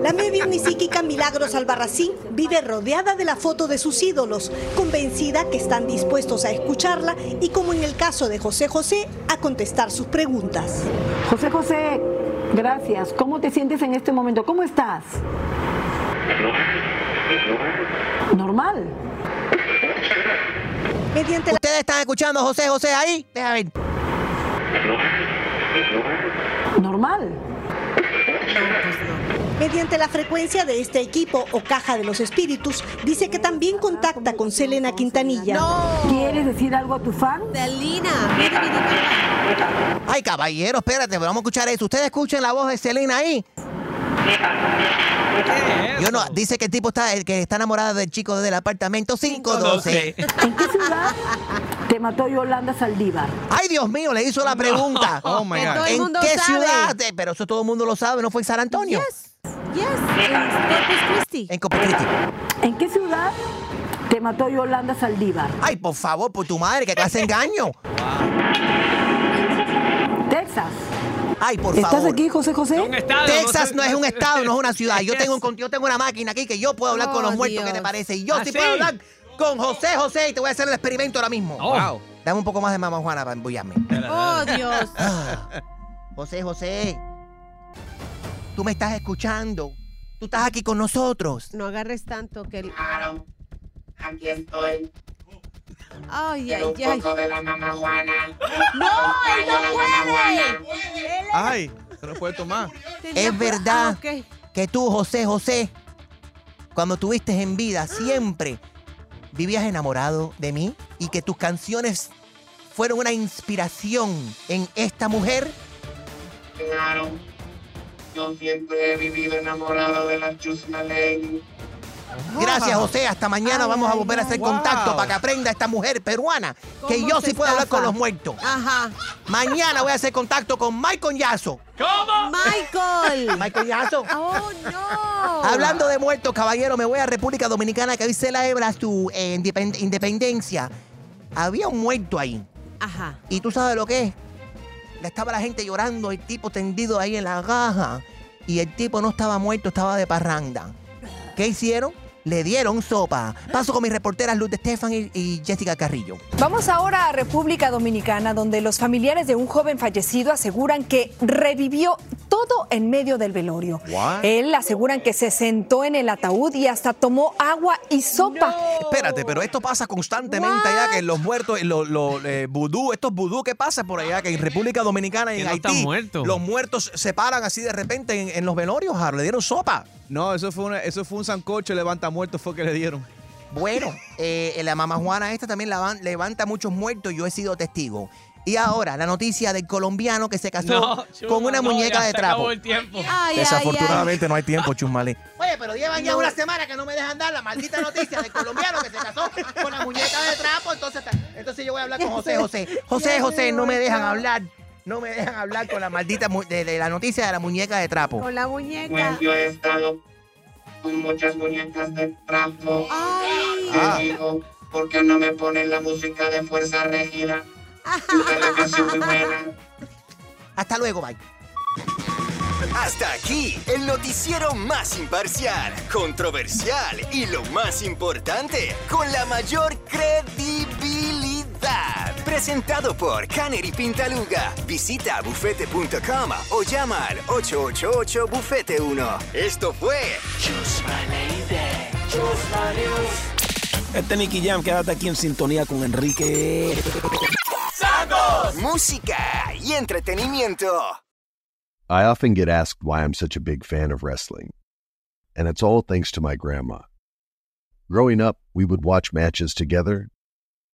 La medium y psíquica Milagros Albarracín vive rodeada de la foto de sus ídolos, convencida que están dispuestos a escucharla y, como en el caso de José José, a contestar sus preguntas. José José, gracias. ¿Cómo te sientes en este momento? ¿Cómo estás? Normal. Mediante la- ¿Ustedes están escuchando a José José ahí? Deja ver. Normal. Mediante la frecuencia de este equipo o caja de los espíritus, dice que también contacta con Selena Quintanilla. ¿Quieres decir algo a tu fan? Selena. Ay, caballero, espérate, vamos a escuchar eso. ¿Ustedes escuchan la voz de Selena ahí? Yo no, dice que el tipo está, el que está enamorado del chico del apartamento 512. ¿En qué ciudad te mató Yolanda Saldívar? Ay, Dios mío, le hizo la pregunta. Oh, my ¿En God. Mundo qué sabe. ciudad? Pero eso todo el mundo lo sabe, ¿no fue en San Antonio? Yes, en Corpus Christi. En Corpus Christi. ¿En qué ciudad te mató Yolanda Saldívar? Ay, por favor, por tu madre, qué clase de engaño. Texas. Ay, por ¿Estás favor. aquí, José José? Texas no es un estado, no es una ciudad. Yo tengo, un, yo tengo una máquina aquí que yo puedo hablar con Oh, los muertos, ¿qué te parece? Y yo ¿Ah, sí sí? puedo hablar con José José y te voy a hacer el experimento ahora mismo. Oh. Wow. Dame un poco más de mamá Juana para embullarme. Oh, Dios. Ah, José José, tú me estás escuchando. Tú estás aquí con nosotros. No agarres tanto que... el- Claro. Aquí estoy. Ay, ay, un ay. poco de la mamá Juana. ¡No, él no puede! Ay, se lo puede tomar. Es verdad Ah, ok. que tú, José José, cuando tuviste en vida, siempre vivías enamorado de mí y que tus canciones fueron una inspiración en esta mujer. Claro. Yo siempre he vivido enamorado de la Chusma Lady. Gracias, José. Hasta mañana Ay, vamos a ay, volver a hacer wow. contacto para que aprenda esta mujer peruana que ¿Cómo yo sí puedo hablar con los muertos. Ajá. Mañana voy a hacer contacto con Michael Yazo. ¿Cómo? Michael. Michael Yazo. Oh, no. Hablando de muertos, caballero, me voy a República Dominicana que hoy celebra su eh, independ- independencia. Había un muerto ahí. Ajá. ¿Y tú sabes lo que es? Le estaba la gente llorando, el tipo tendido ahí en la caja. Y el tipo no estaba muerto, estaba de parranda. ¿Qué hicieron? Le dieron sopa. Paso con mis reporteras Luz de Estefan y, y Jessica Carrillo. Vamos ahora a República Dominicana, donde los familiares de un joven fallecido aseguran que revivió todo en medio del velorio. What? Él aseguran que se sentó en el ataúd y hasta tomó agua y sopa. Espérate, pero esto pasa constantemente allá que los muertos, los los, eh, vudú, estos vudú que pasa por allá, que en República Dominicana y en no Haití, muertos. los muertos se paran así de repente en, en los velorios, Harold, le dieron sopa. No, eso fue, una- eso fue un sancocho levanta muertos fue que le dieron. Bueno, eh, la mamá Juana esta también lavan- levanta muchos muertos, yo he sido testigo. Y ahora, la noticia del colombiano que se casó No, Chuma, con una no, muñeca ya de se trapo. acabó el tiempo. Ay, Desafortunadamente no hay tiempo, Chusmale. Oye, pero llevan ya una semana que no me dejan dar la maldita noticia del colombiano que se casó con la muñeca de trapo. Entonces, entonces yo voy a hablar con José José. José José, no me dejan hablar. No me dejan hablar con la maldita de, de la noticia de la muñeca de trapo. Con la muñeca. Muchas muñecas de trapo. Ay. Le digo, ¿por qué no me ponen la música de Fuerza Régida? Esa es la canción muy buena. Hasta luego, bye. Hasta aquí el noticiero más imparcial, controversial y lo más importante, con la mayor credibilidad. Presentado por Canary Pintaluga. Visita bufete.com o llama al 888 Bufete 1. Esto fue Este Nicky Jam, quédate aquí en sintonía con Enrique. ¡Santos! Música y entretenimiento. I often get asked why I'm such a big fan of wrestling, and it's all thanks to my grandma. Growing up, we would watch matches together,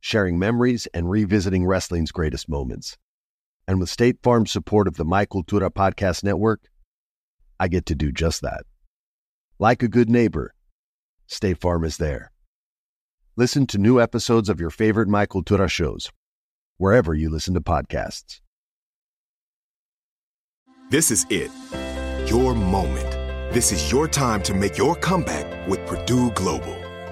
Sharing memories and revisiting wrestling's greatest moments. And with State Farm's support of the Michael Tura Podcast Network, I get to do just that. Like a good neighbor, State Farm is there. Listen to new episodes of your favorite Michael Tura shows wherever you listen to podcasts. This is it. Your moment. This is your time to make your comeback with Purdue Global.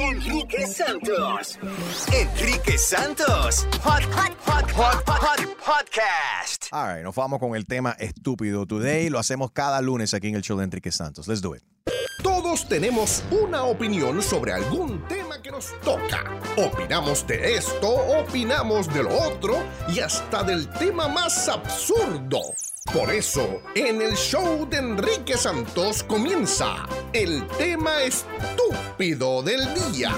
Enrique Santos. Enrique Santos. Hot, hot, hot, hot, hot, podcast. All right, nos vamos con el tema estúpido today. Lo hacemos cada lunes aquí en el show de Enrique Santos. Let's do it. Todos tenemos una opinión sobre algún tema que nos toca. Opinamos de esto, opinamos de lo otro y hasta del tema más absurdo. Por eso, en el show de Enrique Santos comienza el tema estúpido del día.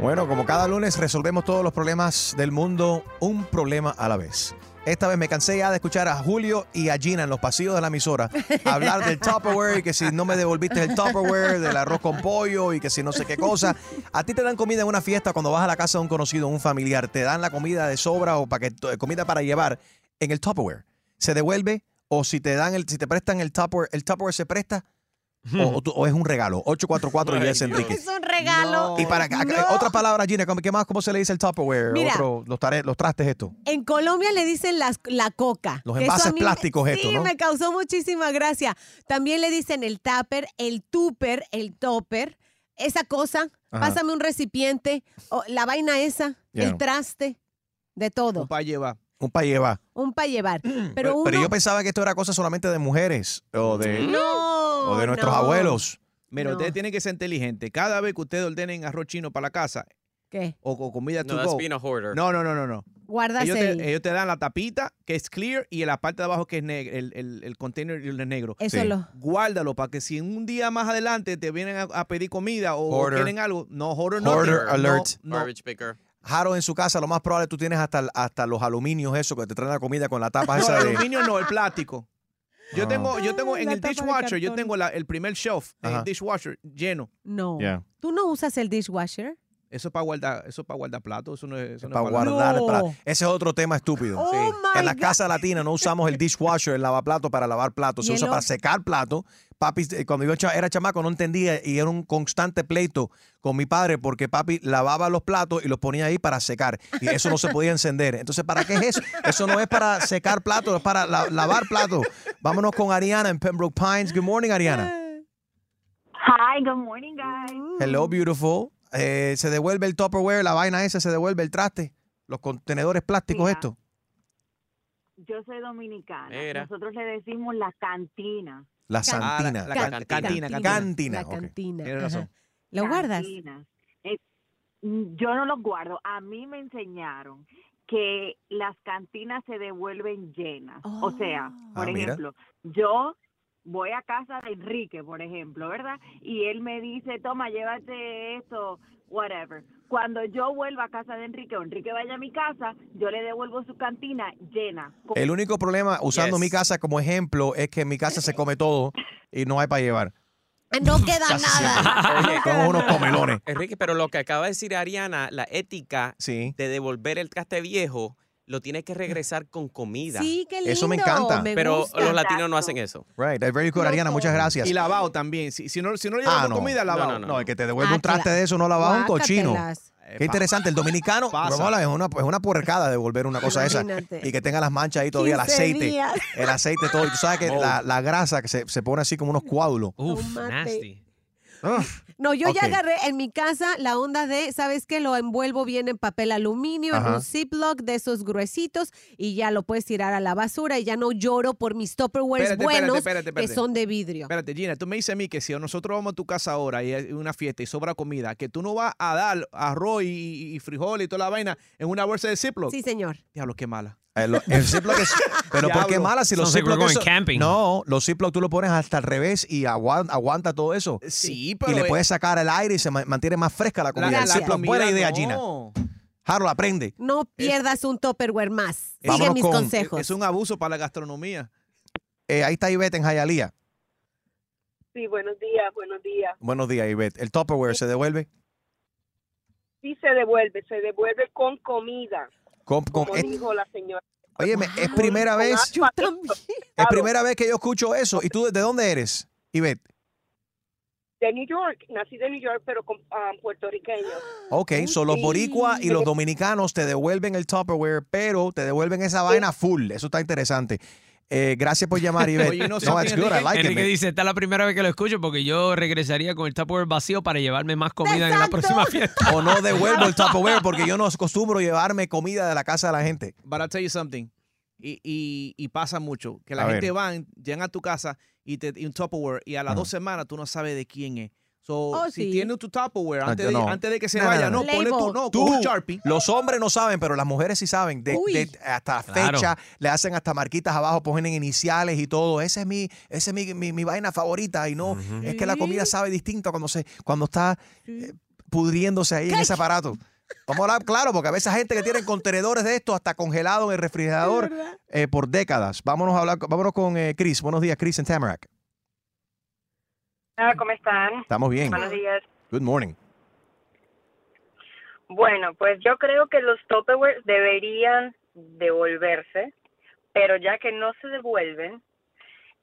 Bueno, como cada lunes resolvemos todos los problemas del mundo, un problema a la vez. Esta vez me cansé ya de escuchar a Julio y a Gina en los pasillos de la emisora hablar del Tupperware y que si no me devolviste el Tupperware, del arroz con pollo y que si no sé qué cosa. A ti te dan comida en una fiesta cuando vas a la casa de un conocido, un familiar, te dan la comida de sobra o para que, comida para llevar en el Tupperware. Se devuelve o si te dan el, si te prestan el Tupperware, el Tupperware se presta. O, o tú- o es un regalo. 844 y es Enrique. Es un regalo. Y para acá, No. otra palabra, Gina, ¿cómo- ¿qué más? ¿Cómo se le dice el Tupperware? Mira. Otro, los, tare- los trastes esto. En Colombia le dicen las- la coca. Los que eso a envases mí me- plásticos estos, Sí, ¿no? me causó muchísima gracia. También le dicen el tupper, el tupper, el topper. Esa cosa, Ajá. pásame un recipiente, o la vaina esa, Ya. el traste, de todo. Un pa' llevar. Un pa' llevar. Un para llevar. Pero, Pero, uno, pero yo pensaba que esto era cosa solamente de mujeres o de, No, o de nuestros no. abuelos. Mira, No. ustedes tienen que ser inteligentes. Cada vez que ustedes ordenen arroz chino para la casa ¿Qué? o, o comida No, to go. being a hoarder. No, no, no, no, no. Guárdase Ellos el- te, ellos te dan la tapita que es clear y en la parte de abajo que es negro, el, el, el container es negro. Eso Sí. lo- Guárdalo para que si en un día más adelante te vienen a, a pedir comida o, Hoarder. quieren algo, no, hoarder, Hoarder nothing. alert. No, no. Garbage picker. Jaro en su casa, lo más probable tú tienes hasta, hasta los aluminios, eso, que te traen la comida con la tapa No, esa el de... aluminio no, el plástico. Yo Ah. tengo, yo tengo en la el dishwasher, yo tengo la- el primer shelf en Ajá. el dishwasher lleno. No. Yeah. ¿Tú no usas el dishwasher? Eso es para guardar, eso es para guardar platos, eso no es, eso no es Para guardar plato. Ese es otro tema estúpido. Oh Sí. En la casa latina no usamos el dishwasher, el lavaplato para lavar platos. Se usa para secar platos. Papi, eh, cuando yo era chamaco no entendía y era un constante pleito con mi padre porque papi lavaba los platos y los ponía ahí para secar. Y eso no se podía encender. Entonces, ¿para qué es eso? Eso no es para secar platos, es para la- lavar platos. Vámonos con Ariana en Pembroke Pines. Good morning, Ariana. Hi, good morning, guys. Hello, beautiful. Eh, se devuelve el Tupperware, la vaina esa, se devuelve el traste, los contenedores plásticos Mira. estos. Yo soy dominicana. Mira. Nosotros le decimos la cantina. La santina. Ah, la- la can- cantina, cantina. Cantina, La cantina. Razón. ¿Lo guardas? Eh, yo no los guardo. A mí me enseñaron que las cantinas se devuelven llenas. O sea, por Ah, mira. ejemplo, yo voy a casa de Enrique, por ejemplo, ¿verdad? Y él me dice, toma, llévate esto, whatever. Cuando yo vuelva a casa de Enrique o Enrique vaya a mi casa, yo le devuelvo su cantina llena. El único problema, usando Yes. mi casa como ejemplo, es que en mi casa se come todo y no hay para llevar. No queda Casi nada. siempre. Somos unos comelones. Enrique, pero lo que acaba de decir Ariana, la ética Sí. de devolver el traste viejo, lo tienes que regresar con comida. Sí, qué lindo. Eso me encanta. me Pero gusta. los latinos no hacen eso. Right, that's very good, Ariana, muchas gracias. Y lavado también. Si, si no, si no le Ah, llevas no. comida, lavado. No, no, No, el que te devuelve Ah, un traste de eso no lavado un cochino. Qué interesante, el dominicano es una, es una puercada devolver una cosa esa Imagínate. y que tenga las manchas ahí todavía, el 15 aceite, días. el aceite todo. Y tú sabes que Oh. la, la grasa que se, se pone así como unos coágulos. Uf, nasty. Ah, No, yo ya agarré en mi casa la onda de, ¿sabes qué? Lo envuelvo bien en papel aluminio, en un Ziploc de esos gruesitos y ya lo puedes tirar a la basura y ya no lloro por mis Tupperwares Espérate, buenos espérate, espérate, que son de vidrio. Espérate, Gina, tú me dices a mí que si nosotros vamos a tu casa ahora y hay una fiesta y sobra comida, que tú no vas a dar arroz y, y frijoles y toda la vaina en una bolsa de Ziploc. Sí, señor. Diablo, qué mala. El, el Ziploc es- pero ¿por qué mala si los Sounds like we're Ziploc going eso- camping. No, los Ziploc tú lo pones hasta al revés y aguanta, aguanta todo eso. Sí, Y pero... le eh, puedes sacar el aire y se ma- mantiene más fresca la comida. la, el la Ziploc, comida buena idea, no. Gina. Harold, aprende. No pierdas un Tupperware más. Sigue Vámonos mis con- consejos. Es un abuso para la gastronomía. Eh, ahí está Ivette en Hialeah. Sí, buenos días, buenos días. Buenos días, Ivette. ¿El Tupperware se devuelve? Sí se devuelve, se devuelve con comida, Con- con- como es- dijo la señora. óyeme, es primera vez, Yo también. es primera vez que yo escucho eso. ¿Y tú de dónde eres, Ivette? De New York, nací de New York, pero con ah, puertorriqueño. Ok, son los boricuas y los dominicanos te devuelven el Tupperware, pero te devuelven esa vaina full. Eso está interesante. Eh, gracias por llamar, Ivette. Oye, no no, that's good. I Enrique. like it, Enrique man. dice, esta es la primera vez que lo escucho porque yo regresaría con el Tupperware vacío para llevarme más comida en la próxima fiesta. O no devuelvo el Tupperware porque yo no acostumbro llevarme comida de la casa de la gente. But I'll tell you something. Y, y, y pasa mucho. Que la A gente ver. van, llegan a tu casa y te y un Tupperware y a las Ajá. dos semanas tú no sabes de quién es. So, Oh, si sí. tienes tu Tupperware, No, antes, de, no. antes de que se No, vaya, no, no, no. ponle tu, no, Tú, un Sharpie. los hombres no saben, pero las mujeres sí saben. De, Uy. de- hasta Claro. fecha, le hacen hasta marquitas abajo, ponen iniciales y todo. Esa es mi, esa es mi, mi- mi vaina favorita. Y no, es que la comida sabe distinto cuando se, cuando está eh, pudriéndose ahí en ese aparato. Vamos a hablar claro, porque a veces hay gente que tiene contenedores de esto hasta congelado en el refrigerador eh, por décadas. Vámonos a hablar, vámonos con eh, Chris. Buenos días, Chris en Tamarack. Hola, ¿cómo están? Estamos bien. Buenos días. Good morning. Bueno, pues yo creo que los Tupperware deberían devolverse, pero ya que no se devuelven,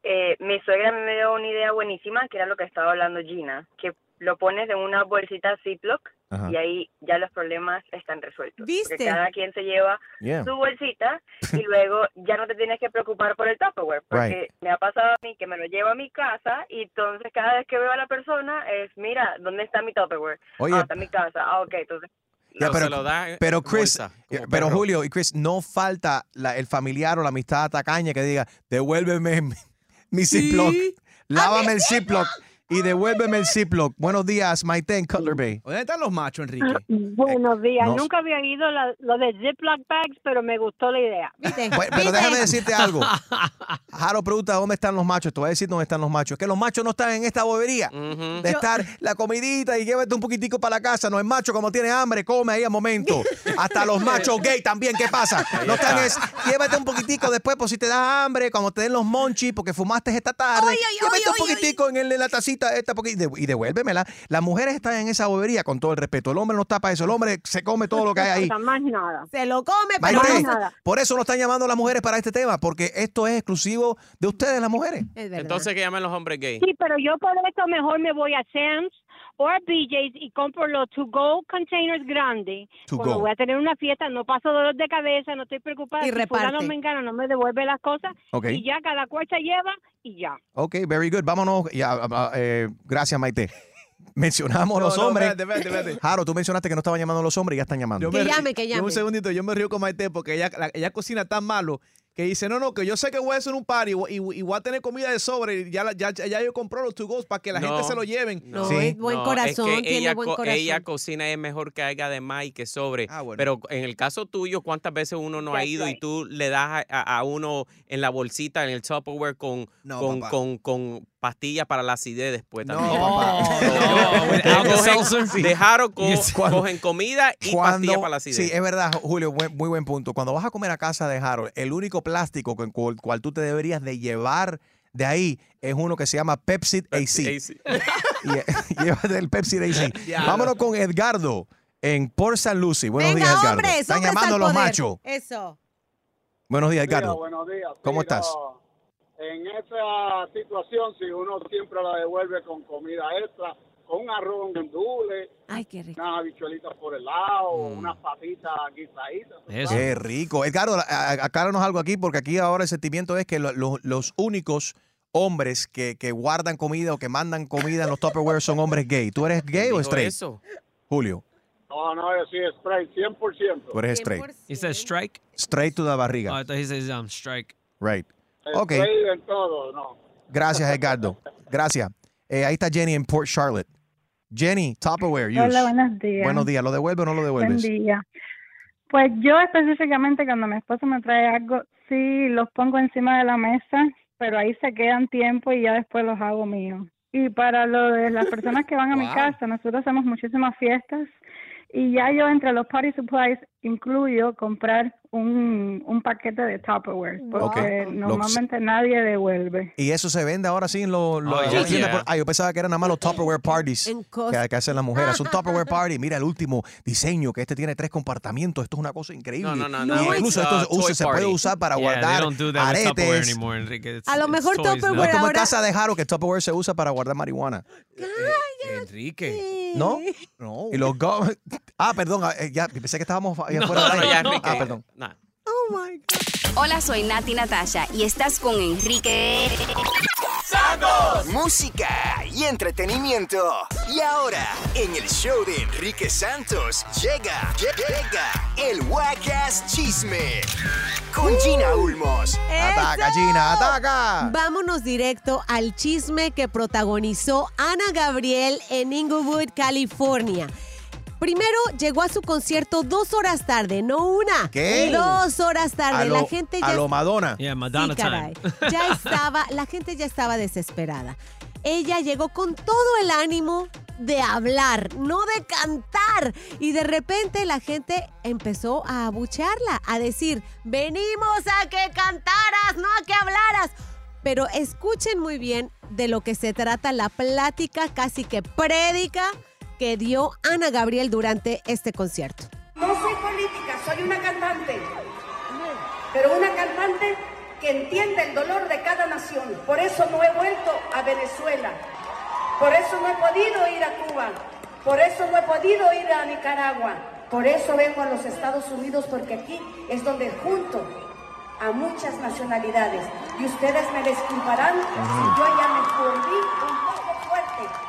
eh, mi suegra me dio una idea buenísima, que era lo que estaba hablando Gina, que lo pones en una bolsita Ziploc Ajá. y ahí ya los problemas están resueltos. ¿Viste? Porque cada quien se lleva Yeah. su bolsita y luego ya no te tienes que preocupar por el Tupperware, porque me ha pasado a mí que me lo llevo a mi casa y entonces cada vez que veo a la persona es, mira, ¿dónde está mi Tupperware? Oye. Ah, está en mi casa. Ah, ok, entonces Ya, No, pero, se lo da pero Chris, bolsa, pero perro. Julio y Chris, no falta la- el familiar o la amistad tacaña que diga, devuélveme mi, mi Ziploc, lávame el Ziploc y devuélveme el Ziploc. Buenos días, Maite en Cutler Bay. ¿Dónde están los machos, Enrique? Buenos días. no- Nunca había oído lo de Ziploc bags, pero me gustó la idea. Pues, pero déjame decirte algo. Jaro pregunta dónde están los machos. Te voy a decir dónde están los machos. Es que los machos no están en esta bobería de estar la comidita y llévate un poquitico para la casa. No es macho como tiene hambre, come ahí a momento. Hasta los machos gay también, ¿qué pasa? No están es, llévate un poquitico después por si te da hambre, cuando te den los monchis porque fumaste esta tarde. Ay, ay, llévate ay, un ay, poquitico en, el- en la tacita esta, esta poqui- y, de- y devuélvemela. Las mujeres están en esa bobería, con todo el respeto. El hombre no está para eso. El hombre se come todo lo que hay ahí. Más nada. Se lo come, pero Maite, no- por eso no están llamando las mujeres para este tema, porque esto es exclusivo de ustedes, las mujeres. Entonces que llamen los hombres gay. Sí, pero yo por eso mejor me voy a Sam's o a BJ's y compro los to-go containers grandes. To Cuando go. voy a tener una fiesta, no paso dolor de cabeza, no estoy preocupada. Y si reparte. me engana, no me devuelve las cosas. Ok. Y ya cada cual se lleva y ya. Ok, very good. Vámonos. Ya, ah, ah, eh, gracias, Maite. Mencionamos No, los no, hombres. espérate, espérate, espérate. Jaro, tú mencionaste que no estaban llamando los hombres y ya están llamando. Yo me ri- yo un segundito, yo me río con Maite porque ella, la- ella cocina tan malo que dice, no, no, que yo sé que voy a hacer un party y, voy- y- y voy a tener comida de sobre y ya, ya, ya yo compré los to-go's para que la gente se lo lleven. No, No, es buen no, corazón, es que tiene ella, buen co- corazón. ella cocina es mejor que haya de más y que sobre. Ah, bueno. Pero en el caso tuyo, ¿cuántas veces uno no ha ido y tú le das a, a- a uno en la bolsita, en el Tupperware con, No, con, con, con pastillas para la acidez después No, también? papá. No, Alka-Seltzer. cogen, dejaron, co- Yes. cogen comida y pastillas para la acidez. sí, es verdad, Julio, buen- muy buen punto. Cuando vas a comer a casa de Harold, el único plástico con el cual tú te deberías de llevar de ahí es uno que se llama Pepsi AC. AC. Y, llévate el Pepsi AC. Vámonos con Edgardo en Port San Lucy. Buenos Venga, días, Edgardo. hombres, Están hombres llamando los machos. Eso. Buenos días, Edgardo. buenos días. ¿Cómo Sí, estás? no, en esa situación, si uno siempre la devuelve con comida extra, con un arroz, Ay, qué rico. unas habichuelitas por el lado, Mm. unas patitas guisaditas. Eso. Qué rico. Edgardo, acláranos algo aquí, porque aquí ahora el sentimiento es que lo- lo- los únicos hombres que, que guardan comida o que mandan comida en los Tupperware son hombres gay. ¿Tú eres gay o Dijo straight? eso. Julio, No, no, yo sí, straight, 100%. tú eres straight. He said strike. Straight to the Oh, barriga. I thought he um, strike. Right. Ok. Straight en todo, no. Gracias, Edgardo. Gracias. Eh, ahí está Jenny en Port Charlotte. Jenny, Tupperware. use. Hola, buenos días. Buenos días. ¿Lo devuelve o no lo Buen devuelves? día. Pues yo específicamente cuando mi esposo me trae algo, sí los pongo encima de la mesa, pero ahí se quedan tiempo y ya después los hago míos. Y para lo de las personas que van a mi casa, nosotros hacemos muchísimas fiestas y ya yo entre los party supplies incluyo comprar un, un paquete de Tupperware, porque normalmente nadie devuelve. Y eso se vende ahora sí en los... Oh, yeah. por- Ah, yo pensaba que eran nada más los Tupperware parties En que, que hacen las mujeres. Es un Tupperware party. Mira el último diseño, que este tiene tres compartimientos. Esto es una cosa increíble. No, no, no, Y no. incluso esto uh, usa- se puede usar para Yeah, guardar do aretes. anymore. It's- A lo mejor toys Tupperware No es como en casa de Jaro, que Tupperware se usa para guardar marihuana. Enrique. ¿No? No. Y los go- Ah, perdón. eh, Ya, pensé que estábamos allá No, afuera. ya, Ah, perdón. Nah. Hola, soy Nati Natasha y estás con Enrique Música y entretenimiento. Y ahora, en el show de Enrique Santos, llega, llega el Wacas Chisme con Gina Ulmos. Ataca, ¡Eso! Gina, ataca. Vámonos directo al chisme que protagonizó Ana Gabriel en Inglewood, California. Primero llegó a su concierto dos horas tarde, no una. ¿Qué? Dos horas tarde. A lo, la gente ya a lo Madonna. Yeah, Sí, Madonna caray. time. Ya estaba, la gente ya estaba desesperada. Ella llegó con todo el ánimo de hablar, no de cantar. Y de repente la gente empezó a abuchearla, a decir, venimos a que cantaras, no a que hablaras. Pero escuchen muy bien de lo que se trata la plática, casi que prédica, que dio Ana Gabriel durante este concierto. No soy política, soy una cantante. Pero una cantante que entiende el dolor de cada nación. Por eso no he vuelto a Venezuela. Por eso no he podido ir a Cuba. Por eso no he podido ir a Nicaragua. Por eso vengo a los Estados Unidos porque aquí es donde junto a muchas nacionalidades. Y ustedes me disculparán si yo ya me volví un poco fuerte.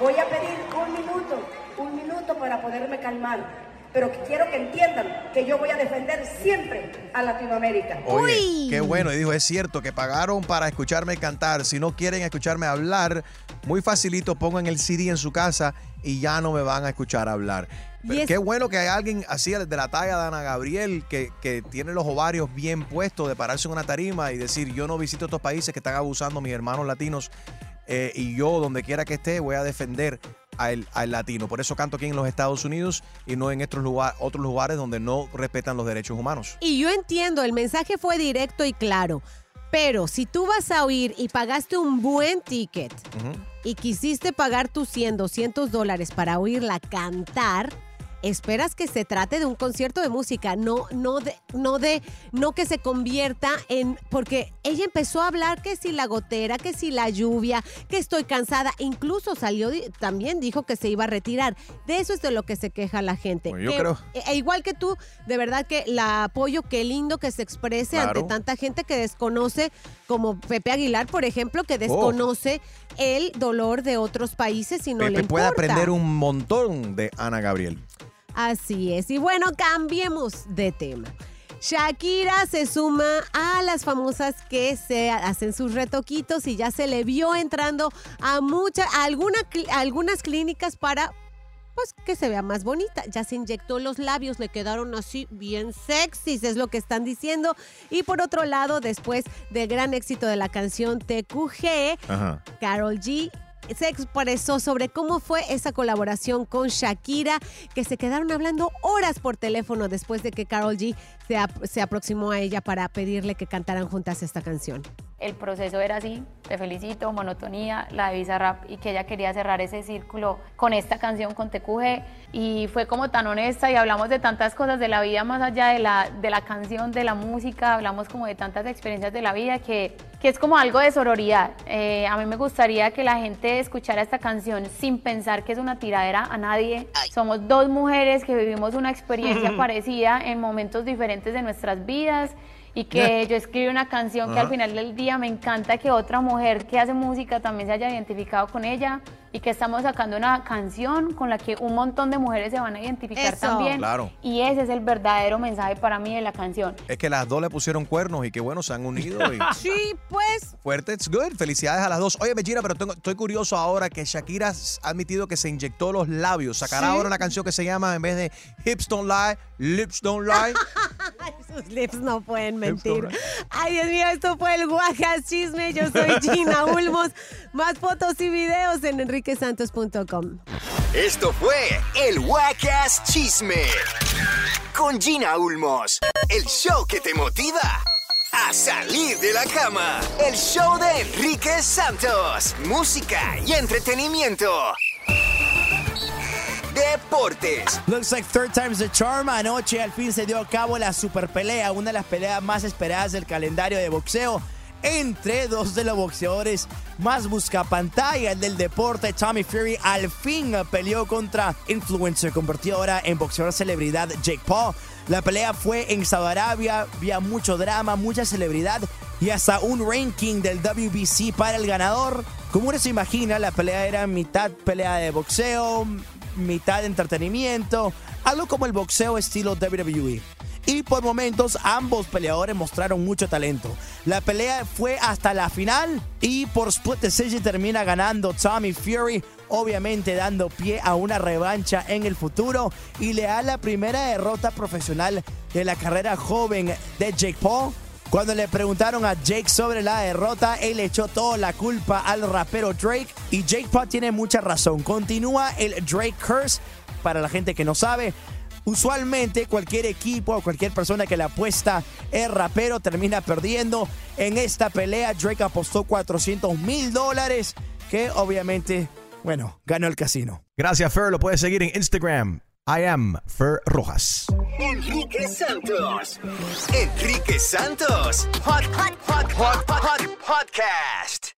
Voy a pedir un minuto, un minuto para poderme calmar. Pero quiero que entiendan que yo voy a defender siempre a Latinoamérica. Oye, qué bueno. Y dijo, es cierto que pagaron para escucharme cantar. Si no quieren escucharme hablar, muy facilito, pongan el CD en su casa y ya no me van a escuchar hablar. Pero es- Qué bueno que hay alguien así de la talla de Ana Gabriel que, que tiene los ovarios bien puestos de pararse en una tarima y decir, yo no visito estos países que están abusando a mis hermanos latinos eh, y yo, donde quiera que esté, voy a defender al, al latino. Por eso canto aquí en los Estados Unidos y no en estos lugar- otros lugares donde no respetan los derechos humanos. Y yo entiendo, el mensaje fue directo y claro. Pero si tú vas a oír y pagaste un buen ticket y quisiste pagar tus 100, 200 dólares para oírla cantar, esperas que se trate de un concierto de música, no, no, de, no de, no que se convierta en, porque ella empezó a hablar que si la gotera, que si la lluvia, que estoy cansada, incluso salió, también dijo que se iba a retirar. De eso es de lo que se queja la gente. Bueno, yo Que- creo- e- igual que tú, de verdad que la apoyo, qué lindo que se exprese Claro. ante tanta gente que desconoce, como Pepe Aguilar, por ejemplo, Oh. que desconoce el dolor de otros países y no le Pepe puede importa. aprender un montón de Ana Gabriel. Así es. Y bueno, cambiemos de tema. Shakira se suma a las famosas que se hacen sus retoquitos y ya se le vio entrando a muchas, a alguna cli- a algunas clínicas para pues que se vea más bonita. Ya se inyectó los labios, le quedaron así bien sexys, es lo que están diciendo. Y por otro lado, después del gran éxito de la canción TQG, Ajá. Carol G se expresó sobre cómo fue esa colaboración con Shakira, que se quedaron hablando horas por teléfono después de que Carol G se, se aproximó a ella para pedirle que cantaran juntas esta canción. El proceso era así, te felicito, monotonía, la de Bizarrap y que ella quería cerrar ese círculo con esta canción, con TQG y fue como tan honesta y hablamos de tantas cosas de la vida más allá de la, de la canción, de la música, hablamos como de tantas experiencias de la vida que, que es como algo de sororidad. Eh, a mí me gustaría que la gente escuchara esta canción sin pensar que es una tiradera a nadie. Somos dos mujeres que vivimos una experiencia parecida en momentos diferentes de nuestras vidas y que yo escribí una canción que al final del día me encanta que otra mujer que hace música también se haya identificado con ella y que estamos sacando una canción con la que un montón de mujeres se van a identificar Eso. también. Claro. Y ese es el verdadero mensaje para mí de la canción. Es que las dos le pusieron cuernos y que bueno, se han unido. Y... Sí, pues. Fuerte, it's good. Felicidades a las dos. Oye, Gira, pero tengo- estoy curioso ahora que Shakira ha admitido que se inyectó los labios. Sacará Sí. ahora una canción que se llama, en vez de Hips Don't Lie, Lips Don't Lie. Sus lips no pueden don't mentir. Ay, Dios mío, esto fue el Guajas Chisme. Yo soy Gina Ulmos. Más fotos y videos en enriquesantos.com. Esto fue el Wacas Chisme con Gina Ulmos, el show que te motiva a salir de la cama. El show de Enrique Santos, música y entretenimiento. Deportes. Looks like third time's the charm. Anoche al fin se dio a cabo la super pelea, una de las peleas más esperadas del calendario de boxeo entre dos de los boxeadores más buscapantalla del deporte. Tommy Fury al fin peleó contra influencer, convertido ahora en boxeador celebridad Jake Paul. La pelea fue en Saudi Arabia, había mucho drama, mucha celebridad y hasta un ranking del WBC para el ganador. Como uno se imagina, la pelea era mitad pelea de boxeo, mitad entretenimiento, algo como el boxeo estilo WWE. Y por momentos ambos peleadores mostraron mucho talento. La pelea fue hasta la final y por split decision termina ganando Tommy Fury, obviamente dando pie a una revancha en el futuro y le da la primera derrota profesional de la carrera joven de Jake Paul. Cuando le preguntaron a Jake sobre la derrota, él echó toda la culpa al rapero Drake y Jake Paul tiene mucha razón. Continúa el Drake Curse, para la gente que no sabe. Usualmente cualquier equipo o cualquier persona que le apuesta es rapero termina perdiendo. En esta pelea Drake apostó 400 mil dólares que obviamente, bueno, ganó el casino. Gracias, Fer. Lo puedes seguir en Instagram. I am Fer Rojas. Enrique Santos. Enrique Santos. Hot, hot, hot, hot, hot, hot podcast.